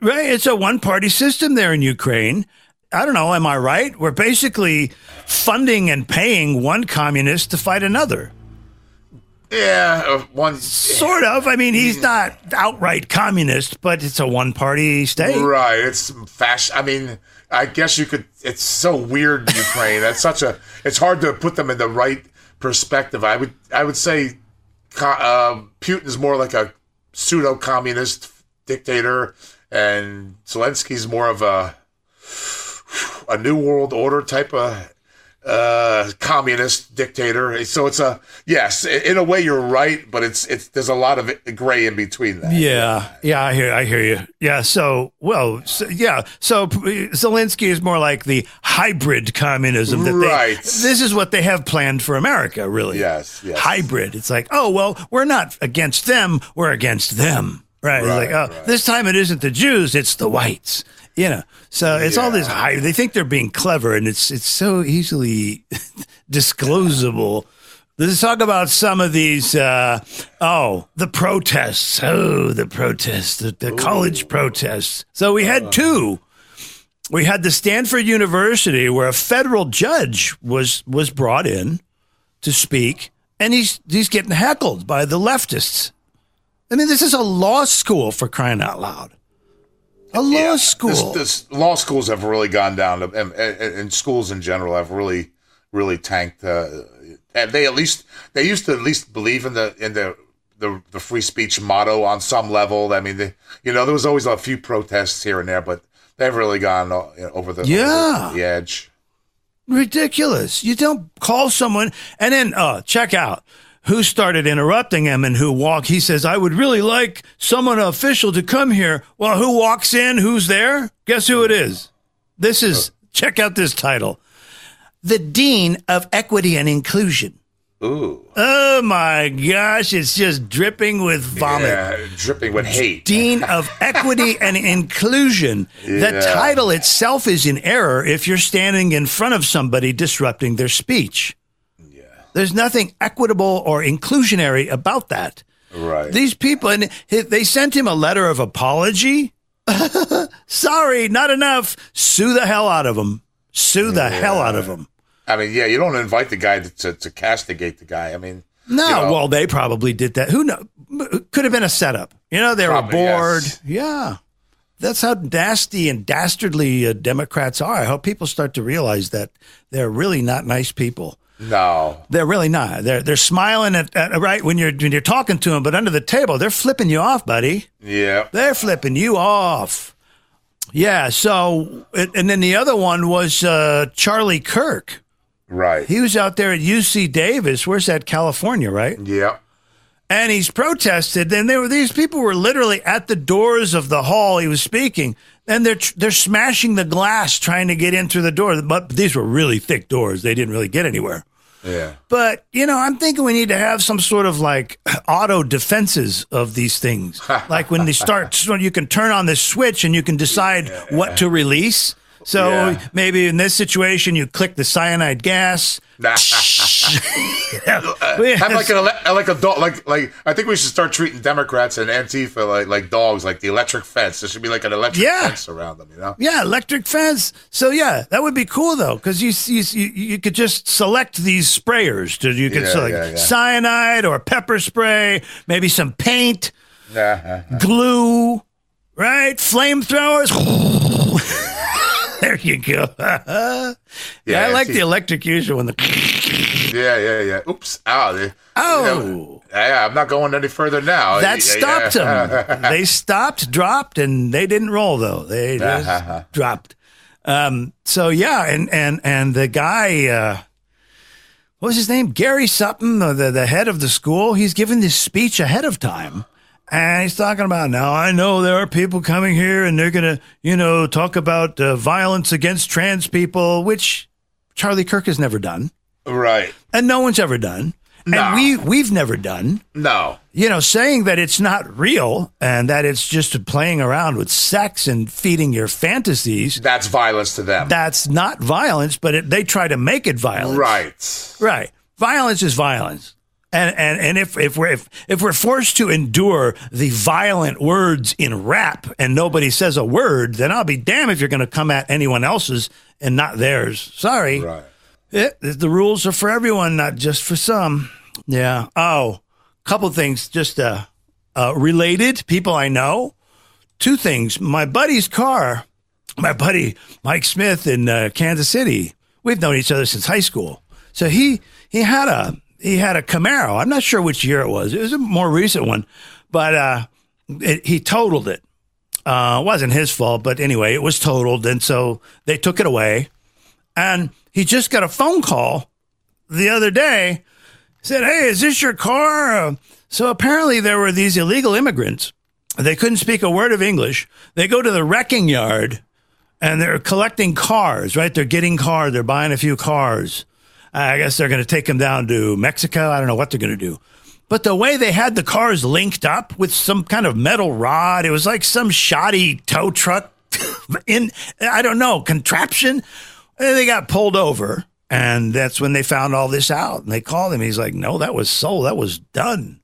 right? It's a one party system there in Ukraine. I don't know. Am I right? We're basically funding and paying one communist to fight another. Yeah, uh, one Sort of. I mean, he's not outright communist, but it's a one party state. right. It's fashion. I mean, I guess you could. It's so weird, Ukraine. That's such a. It's hard to put them in the right perspective. I would. I would say, uh, Putin's more like a pseudo communist dictator, and Zelensky's more of a a new world order type of uh communist dictator so it's a yes in a way you're right but it's it's there's a lot of gray in between that Yeah, yeah, I hear, I hear you. Yeah, so well, so, yeah, so Zelensky is more like the hybrid communism that Right. they. This is what they have planned for America, really. Yes, yes. hybrid. It's like, oh well, we're not against them, we're against them, right? Right, like, oh, right. this time it isn't the Jews, it's the whites. You know, so it's all this Yeah. high. They think they're being clever, and it's it's so easily (laughs) disclosable. Let's talk about some of these. Uh, oh, the protests. Oh, the protests, the, the college protests. So we had two. We had the Stanford University, where a federal judge was was brought in to speak, and he's he's getting heckled by the leftists. I mean, this is a law school for crying out loud. A law Yeah, school. This, this law schools have really gone down, and, and, and schools in general have really, really tanked. Uh, and they at least they used to at least believe in the in the the, the free speech motto on some level. I mean, they, you know, there was always a few protests here and there, but they've really gone uh, you know, over the over Yeah. the, the edge. ridiculous. You don't call someone and then uh check out who started interrupting him and who walked. He says, I would really like someone official to come here. Well, who walks in? Who's there? Guess who it is? This is check out this title. The Dean of Equity and Inclusion. Ooh, Oh my gosh, it's just dripping with vomit. yeah, dripping with hate. Dean of (laughs) Equity and Inclusion. The title itself is in error if you're standing in front of somebody disrupting their speech. There's nothing equitable or inclusionary about that. Right. These people, and they sent him a letter of apology. (laughs) Sorry, not enough. Sue the hell out of him. Sue the hell out of him. I mean, yeah, you don't invite the guy to, to, to castigate the guy. I mean, No, you know, well, they probably did that. Who know? Could have been a setup. You know, they Probably, were bored. yes. Yeah. That's how nasty and dastardly uh, Democrats are. I hope people start to realize that they're really not nice people. No, They're really not. They're they're smiling at, at right when you're when you're talking to them, but under the table they're flipping you off, buddy. yeah, They're flipping you off. Yeah. So, and and then the other one was uh, Charlie Kirk. right, He was out there at UC Davis. Where's that? California, right? yeah. and he's protested. And there were these people were literally at the doors of the hall he was speaking, and they're they're smashing the glass trying to get in through the door. But these were really thick doors; they didn't really get anywhere. Yeah. But you know, I'm thinking we need to have some sort of like auto defenses of these things. (laughs) like when they start, so you can turn on this switch and you can decide what to release. So Yeah. maybe in this situation, you click the cyanide gas. (laughs) (laughs) We Have have- like an ele- like a dog like like I think we should start treating Democrats and Antifa like like dogs like the electric fence. There should be like an electric Yeah. fence around them. You know. Yeah, electric fence. So yeah, that would be cool though, because you, you you you could just select these sprayers. To, you could Yeah, select yeah, yeah. cyanide or pepper spray, maybe some paint, Yeah. glue, right? Flamethrowers. (laughs) (laughs) you go. (laughs) yeah, I like the electrocution when the. (laughs) Yeah, yeah, yeah. Oops. Ow. They- Oh. Yeah, I'm not going any further now. That Yeah, stopped yeah. them. they stopped, dropped, and they didn't roll though. They just dropped. Um, so yeah, and and and the guy, uh, what was his name? Gary Sutton, the, the the head of the school. He's given this speech ahead of time, and he's talking about now. I know there are people coming here, and they're gonna, you know, talk about uh, violence against trans people, which Charlie Kirk has never done, Right. and no one's ever done. No. And we we've never done No. you know, saying that it's not real and that it's just playing around with sex and feeding your fantasies, That's violence to them. that's not violence, but it, they try to make it violence. right. Right. Violence is violence. And, and and if if we're if, if we're forced to endure the violent words in rap and nobody says a word, then I'll be damned if you're going to come at anyone else's and not theirs. Sorry. Right. It, the rules are for everyone, not just for some. Yeah. Oh, couple things just uh, uh, related people I know. Two things. My buddy's car, my buddy Mike Smith in uh, Kansas City. We've known each other since high school. So he he had a he had a Camaro. I'm not sure which year it was. It was a more recent one, but uh, it, he totaled it. Uh, it wasn't his fault, but anyway, it was totaled, and so they took it away. And he just got a phone call the other day. Said, "Hey, is this your car?" So apparently there were these illegal immigrants. They couldn't speak a word of English. They go to the wrecking yard and they're collecting cars. Right? They're getting cars. They're buying a few cars. I guess they're going to take them down to Mexico. I don't know what they're going to do. But the way they had the cars linked up with some kind of metal rod, it was like some shoddy tow truck (laughs) in, I don't know, contraption. And they got pulled over. And that's when they found all this out. And they called him. He's like, no, that was sold. That was done.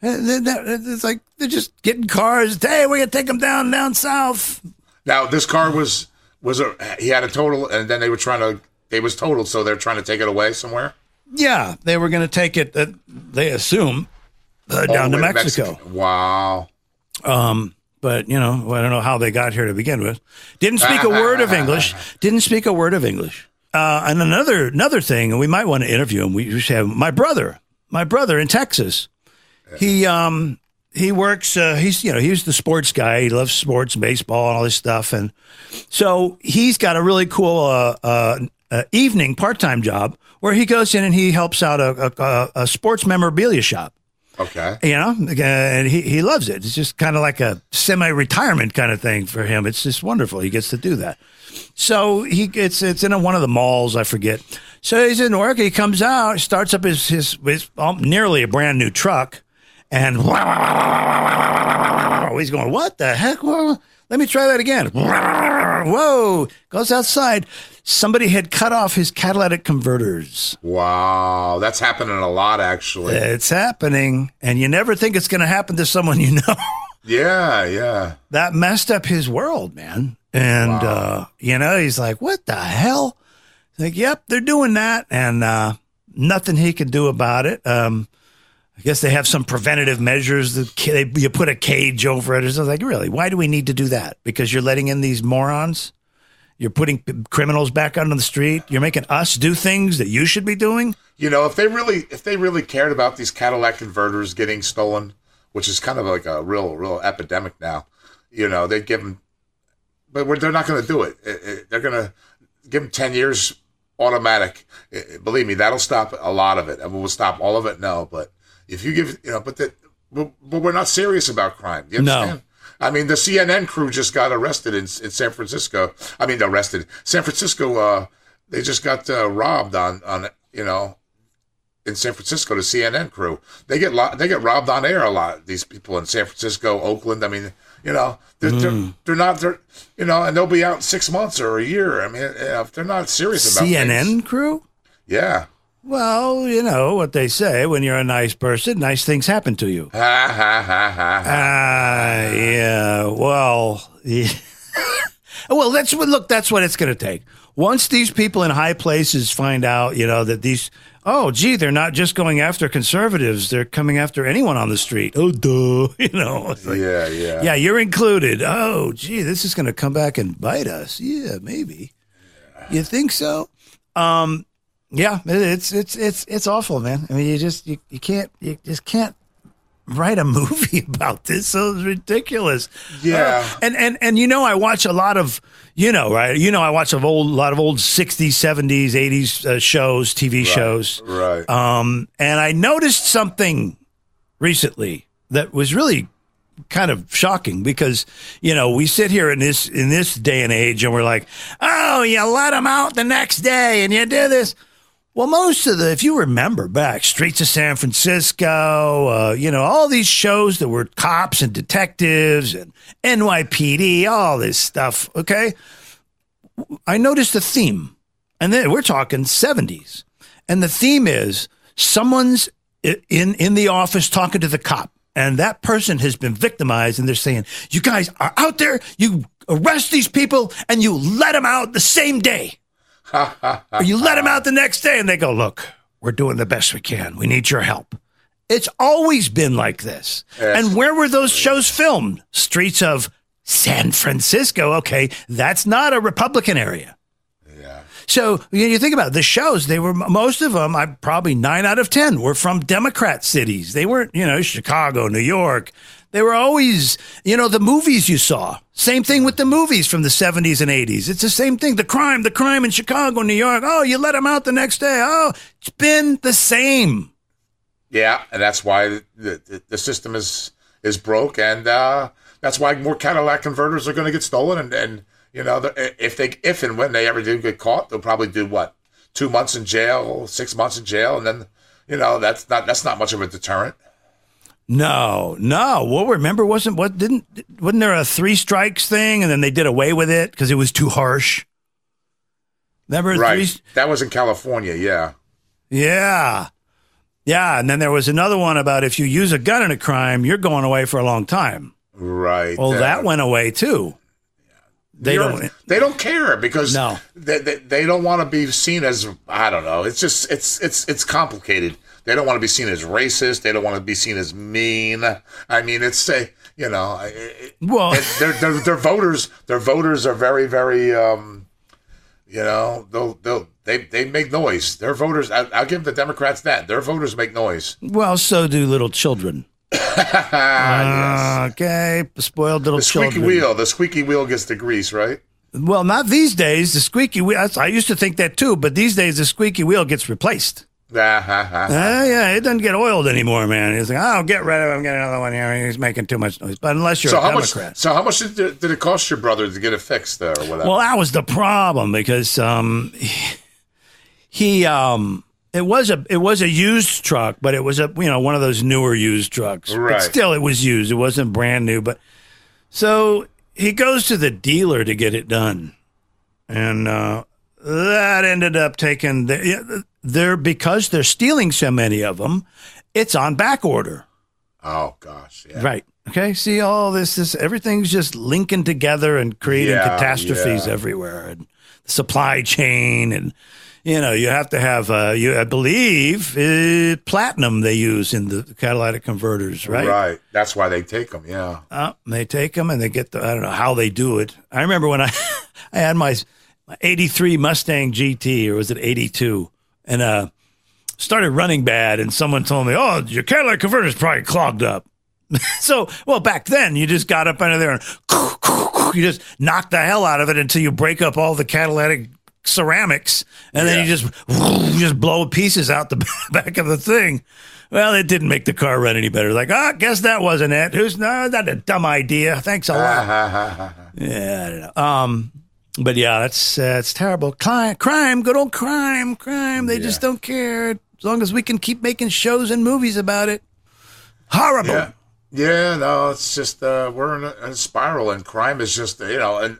And then that, it's like they're just getting cars. Hey, we're going to take them down, down south. Now this car was was a he had a total, and then they were trying to it was totaled, so they're trying to take it away somewhere. Yeah, they were going to take it. Uh, they assume uh, down to Mexico. Mexico. Wow. Um, but you know, I don't know how they got here to begin with. Didn't speak a word of English. (laughs) Didn't speak a word of English. Uh, and another another thing, and we might want to interview him. We should have my brother, my brother in Texas. He um he works. Uh, he's you know he's the sports guy. He loves sports, baseball, and all this stuff. And so he's got a really cool uh, uh, evening part time job where he goes in and he helps out a, a, a sports memorabilia shop Okay. you know, and he, he loves it. It's just kind of like a semi retirement kind of thing for him. It's just wonderful. He gets to do that. So he gets it's in a, one of the malls, I forget. So he's in work. He comes out, starts up his his, his um, nearly a brand new truck, and (laughs) he's going, "What the heck? Well, let me try that again." (laughs) Whoa! Goes outside. Somebody had cut off his catalytic converters. Wow, that's happening a lot actually. It's happening, and you never think it's going to happen to someone you (laughs) know. Yeah, yeah. that messed up his world, man. And Wow. uh, you know, he's like, "What the hell?" Like, "Yep, they're doing that," and uh, nothing he can do about it. Um, I guess they have some preventative measures. That they, you put a cage over it. It's like, really, why do we need to do that? Because you're letting in these morons. You're putting p- criminals back onto the street. You're making us do things that you should be doing. You know, if they really if they really cared about these Cadillac converters getting stolen, which is kind of like a real real epidemic now, you know, they give them, but we're, they're not going to do it. It- it- They're going to give them ten years automatic. It- believe me, that'll stop a lot of it. I mean, we'll stop all of it. No, but if you give, you know, but that, but, but we're not serious about crime. You No. I mean, the CNN crew just got arrested in, in San Francisco. I mean, arrested. San Francisco, uh, they just got uh, robbed on, on, you know, in San Francisco, the CNN crew. They get lo- they get robbed on air a lot. These people in San Francisco, Oakland. I mean, you know, they're they're, they're not they're you know, and they'll be out in six months or a year. I mean, if they're not serious about CNN things. crew. Yeah. Well, you know what they say: when you're a nice person, nice things happen to you. Ha ha ha ha. Ah, yeah. Well, yeah. (laughs) well, that's what. Look, that's what it's going to take. Once these people in high places find out, you know, that these, oh, gee, they're not just going after conservatives; they're coming after anyone on the street. Oh, duh, (laughs) you know. Like, yeah, yeah. yeah, you're included. Oh, gee, this is going to come back and bite us. Yeah, maybe. You think so? Um, yeah, it's it's it's it's awful, man. I mean, you just you, you can't you just can't write a (laughs) movie about this. So it's ridiculous. Yeah. Uh, and and and you know, I watch a lot of you know, right? You know, I watch a old lot of old '60s, '70s, '80s uh, shows, TV shows. Right. Um, and I noticed something recently that was really kind of shocking because you know we sit here in this in this day and age and we're like, oh, you let them out the next day and you do this. Well, most of the, if you remember back, Streets of San Francisco, uh, you know, all these shows that were cops and detectives and NYPD, all this stuff. Okay, I noticed a theme, and then we're talking 70s. And the theme is someone's in in the office talking to the cop, and that person has been victimized, and they're saying, "You guys are out there. You arrest these people, and you let them out the same day, (laughs) you let them out the next day." And they go, "Look, we're doing the best we can. We need your help." It's always been like this. Yes. And where were those shows filmed? Streets of San Francisco. Okay, that's not a Republican area. Yeah. So you you think about it, the shows, they were most of them, I probably nine out of 10 were from Democrat cities. They weren't, you know, Chicago, New York. They were always, you know, the movies you saw. Same thing with the movies from the 70s and 80s. It's the same thing. The crime, the crime in Chicago, New York. Oh, you let them out the next day. Oh, it's been the same. Yeah, and that's why the, the, the system is is broke, and uh, that's why more Cadillac converters are going to get stolen. And, and you know, if they if and when they ever do get caught, they'll probably do what two months in jail, six months in jail, and then you know that's not that's not much of a deterrent. No, no. Well, remember, wasn't what didn't wasn't there a three strikes thing, and then they did away with it because it was too harsh. Remember, Right, three, that was in California. Yeah, Yeah. Yeah. And then there was another one about if you use a gun in a crime, you're going away for a long time. right. Well, Uh, that went away too. They You're- don't. They don't care because No. they, they, they don't want to be seen as I don't know. It's just it's it's it's complicated. They don't want to be seen as racist. They don't want to be seen as mean. I mean, it's a you know, it, Well, their voters their voters are very very um, you know they'll they'll they they make noise. Their voters. I, I'll give the Democrats that. Their voters make noise. well, so do little children. (laughs) Ah, yes. Okay, spoiled little The squeaky children. wheel. The squeaky wheel gets the grease, right? Well, not these days. The squeaky wheel. I used to think that too, but these days the squeaky wheel gets replaced. Uh, (laughs) yeah, it doesn't get oiled anymore, man. He's like, oh, I'll get rid of him. Get another one here. He's making too much noise. But unless you're So a how much? Democrat. So how much did, it- did it cost your brother to get it fixed there, or whatever? Well, that was the problem because um, (sighs) he um, it was a it was a used truck, but it was a you know one of those newer used trucks. Right. But still, it was used. It wasn't brand new. But so he goes to the dealer to get it done, and uh, that ended up taking the, they're because they're stealing so many of them. It's on back order. oh gosh, yeah. Right. Okay. See all this, this everything's just linking together and creating Yeah, catastrophes yeah. everywhere. And the supply chain and you know, you have to have uh you I believe uh, platinum they use in the catalytic converters, right? Right. That's why they take them. Yeah. Uh, they take them and they get the I don't know how they do it. I remember when I (laughs) I had my 83 Mustang GT or was it 82 and uh started running bad and someone told me, "Oh, your catalytic converter's probably clogged up." (laughs) so, well, back then you just got up under there and (laughs) you just knock the hell out of it until you break up all the catalytic ceramics and then you just (laughs) you just blow pieces out the back of the thing. Well, it didn't make the car run any better. Like, oh, guess that wasn't it. Who's no, that's a dumb idea. Thanks a lot. Yeah, I don't know. Um, but yeah, that's that's terrible. Crime, crime, good old crime, crime. They just don't care as long as we can keep making shows and movies about it. Horrible. Yeah. Yeah, no, it's just uh, we're in a, a spiral, and crime is just you know, and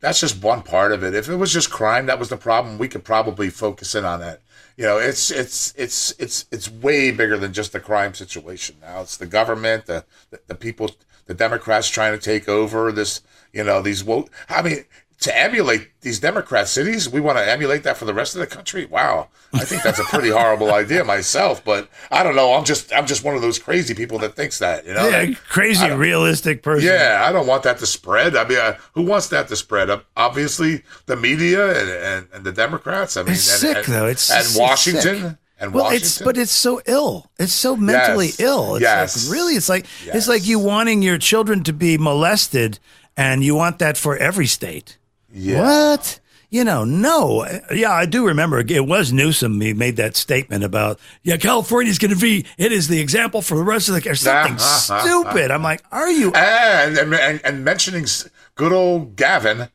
that's just one part of it. If it was just crime that was the problem, we could probably focus in on that. You know, it's it's it's it's it's way bigger than just the crime situation now. It's the government, the the, the people, the Democrats trying to take over this. You know, these woke. I mean, to emulate these Democrat cities, we want to emulate that for the rest of the country. Wow, I think that's a pretty (laughs) horrible idea myself. But I don't know. I'm just I'm just one of those crazy people that thinks that. You know. Yeah, crazy, realistic person. yeah, I don't want that to spread. I mean, uh, who wants that to spread? Uh, obviously, the media and, and, and the Democrats. I mean, It's and, sick, and, though. It's- and Washington sick. and Well, Washington. it's but it's so ill. It's so mentally Yes. ill. It's Yes. like really, it's like Yes. it's like you wanting your children to be molested, and you want that for every state. Yeah. What? You know, no. Yeah, I do remember it was Newsom. He made that statement about, yeah, California's going to be, it is the example for the rest of the, or something (laughs) stupid. I'm like, are you? And, and and and mentioning good old Gavin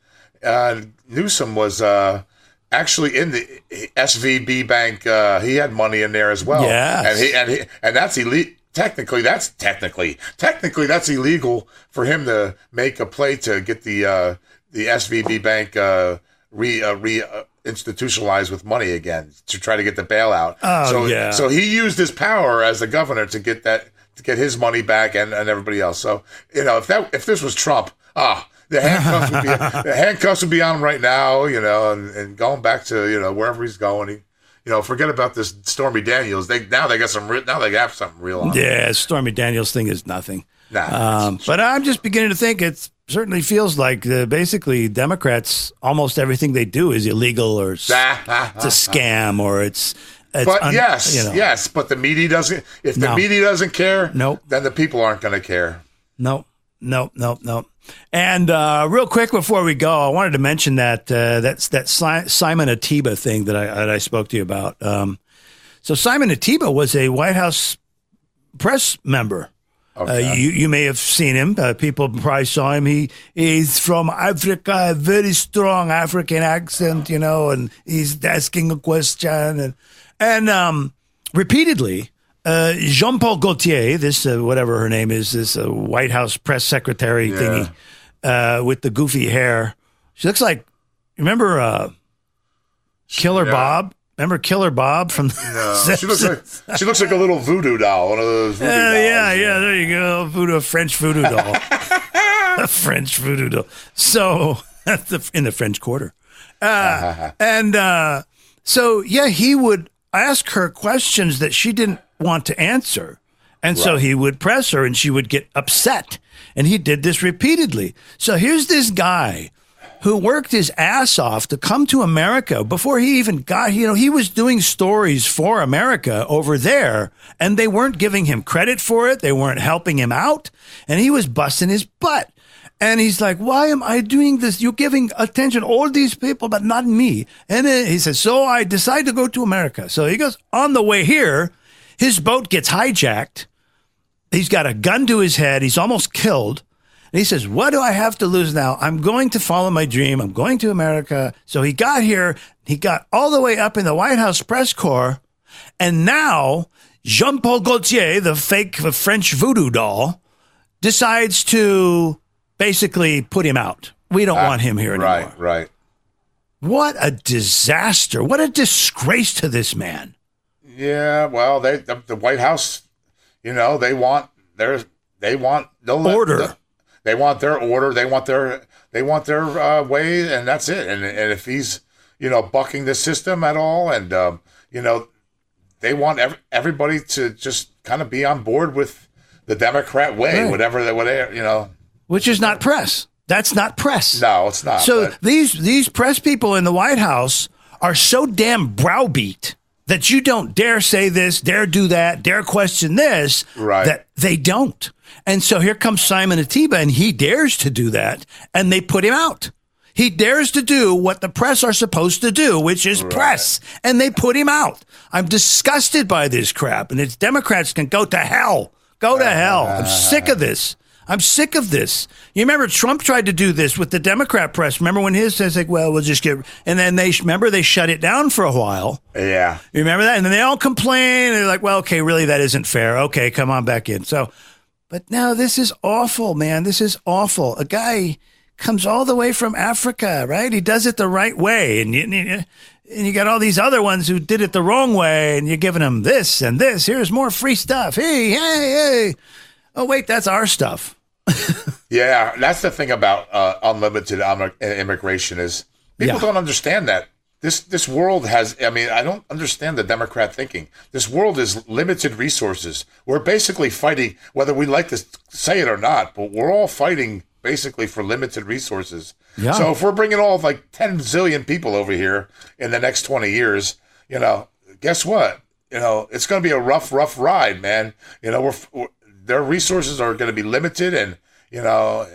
uh, Newsom was uh, actually in the SVB bank. Uh, he had money in there as well. Yeah, and he and he, and that's illegal. Technically, that's technically technically that's illegal for him to make a play to get the uh, the SVB bank uh, re uh, re uh, institutionalized with money again to try to get the bailout. Oh, so, yeah. So he used his power as the governor to get that to get his money back and, and everybody else. So you know, if that if this was Trump, ah, the handcuffs would be (laughs) the handcuffs would be on him right now. You know, and, and going back to you know wherever he's going. He, you know, forget about this Stormy Daniels. They now they got some now they got something real on. Yeah, Stormy Daniels thing is nothing. Um, but I'm just beginning to think it certainly feels like uh, basically Democrats almost everything they do is illegal or s- (laughs) it's a scam or it's. it's But un- yes, you know, yes, but the media doesn't. If the No. media doesn't care, Nope. then the people aren't going to care. No, no, no, no. And uh, real quick before we go, I wanted to mention that uh, that's that Simon Ateba thing that I that I spoke to you about. Um, so Simon Ateba was a White House press member. Uh, you you may have seen him. Uh, people probably saw him. He he's from Africa, a very strong African accent, you know, and he's asking a question and and um, repeatedly. Uh, Jean Paul Gaultier, this uh, whatever her name is, this uh, White House press secretary thingy uh, with the goofy hair. She looks like remember uh, Killer Yeah. Bob. Remember Killer Bob from No, she looks like she looks like a little voodoo doll, one of those Uh, dolls. yeah, yeah, there you go. Voodoo, French voodoo doll. (laughs) a French voodoo doll. So, (laughs) in the French Quarter. Uh, (laughs) and uh, so, yeah, he would ask her questions that she didn't want to answer. And so he would press her and she would get upset. And he did this repeatedly. So here's this guy who worked his ass off to come to America before he even got, you know, he was doing stories for America over there and they weren't giving him credit for it. They weren't helping him out and he was busting his butt. And he's like, why am I doing this? You're giving attention all these people, but not me. And then he says, so I decide to go to America. So he goes on the way here, his boat gets hijacked. He's got a gun to his head. He's almost killed. And he says, What do I have to lose now? I'm going to follow my dream. I'm going to America. So he got here. He got all the way up in the White House press corps. And now Jean Paul Gaultier, the fake the French voodoo doll, decides to basically put him out. We don't want him here anymore. Right, right. What a disaster. What a disgrace to this man. Yeah, well, they the, the White House, you know, they want their they want no Order. They want their order. They want their they want their uh, way, and that's it. And and if he's you know bucking the system at all, and um, you know, they want ev- everybody to just kind of be on board with the Democrat way, Right. whatever they whatever you know. Which is not press. That's not press. No, it's not. So but- these these press people in the White House are so damn browbeat that you don't dare say this, dare do that, dare question this. Right. That they don't. And so here comes Simon Ateba, and he dares to do that, and they put him out. He dares to do what the press are supposed to do, which is press, and they put him out. I'm disgusted by this crap, and it's Democrats can go to hell. Go to hell. I'm sick of this. I'm sick of this. You remember Trump tried to do this with the Democrat press. Remember when his says like, well, we'll just get, and then they remember they shut it down for a while. yeah, You remember that? And then they all complain. They're like, well, okay, really, that isn't fair. Okay, come on back in. So, but now this is awful, man. This is awful. A guy comes all the way from Africa, right? He does it the right way. And you, and you got all these other ones who did it the wrong way. And you're giving them this and this. Here's more free stuff. Hey, hey, hey. Oh, wait, that's our stuff. (laughs) Yeah, that's the thing about uh, unlimited immigration is people Yeah. don't understand that this this world has. I mean, I don't understand the Democrat thinking. This world is limited resources. We're basically fighting, whether we like to say it or not, but we're all fighting basically for limited resources. Yeah. So if we're bringing all like ten zillion people over here in the next twenty years, you know, guess what? You know, it's going to be a rough, rough ride, man. You know, we're, we're their resources are going to be limited, and you know,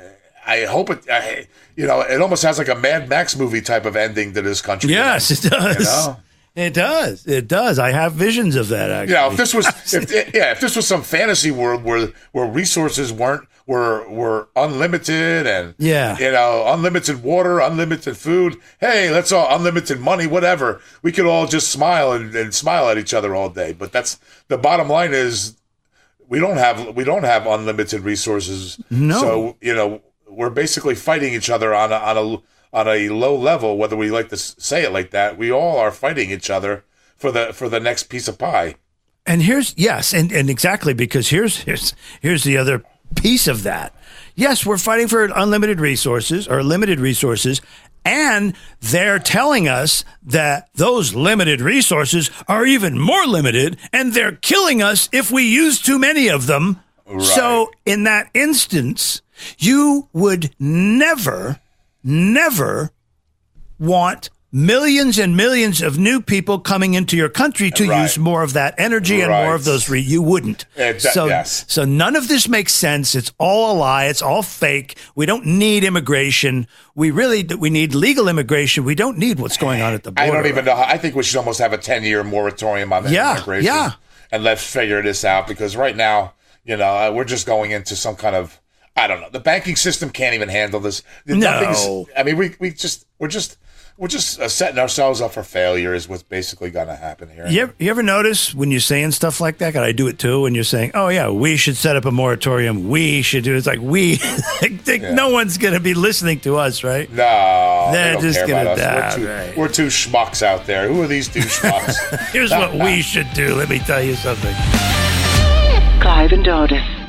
I hope it. I, you know, it almost has like a Mad Max movie type of ending to this country. Yes, it does. You know? It does. It does. I have visions of that, actually. You know, if this was, (laughs) if yeah, if this was some fantasy world where where resources weren't were were unlimited and Yeah. you know, unlimited water, unlimited food. Hey, let's all unlimited money, whatever. We could all just smile and, and smile at each other all day. But that's the bottom line is we don't have we don't have unlimited resources. No. So you know, we're basically fighting each other on a on a on a low level, whether we like to say it like that, we all are fighting each other for the for the next piece of pie. And here's yes, and, and exactly because here's here's here's the other piece of that. Yes, we're fighting for unlimited resources or limited resources, and they're telling us that those limited resources are even more limited, and they're killing us if we use too many of them. So in that instance, you would never, never want millions and millions of new people coming into your country to Right. use more of that energy and more of those re- you wouldn't Exa- so yes. so none of this makes sense it's all a lie it's all fake we don't need immigration we really we need legal immigration we don't need what's going on at the border I don't even know. How, I think we should almost have a ten year moratorium on Yeah, immigration. yeah. and let's figure this out because right now, you know, uh, we're just going into some kind of. I don't know. The banking system can't even handle this. Nothing's- No. I mean, we we just we're just we're just uh, setting ourselves up for failure. Is what's basically going to happen here. you ever, you ever notice when you're saying stuff like that? And I do it too. When you're saying, "Oh yeah, we should set up a moratorium. We should do." it." It's like we. (laughs) like, No one's going to be listening to us, right? No, they They're don't just gonna about us. die, We're two, right. we're two schmucks out there. Who are these two schmucks? (laughs) Here's what we should do. Let me tell you something. Clive and Dardis.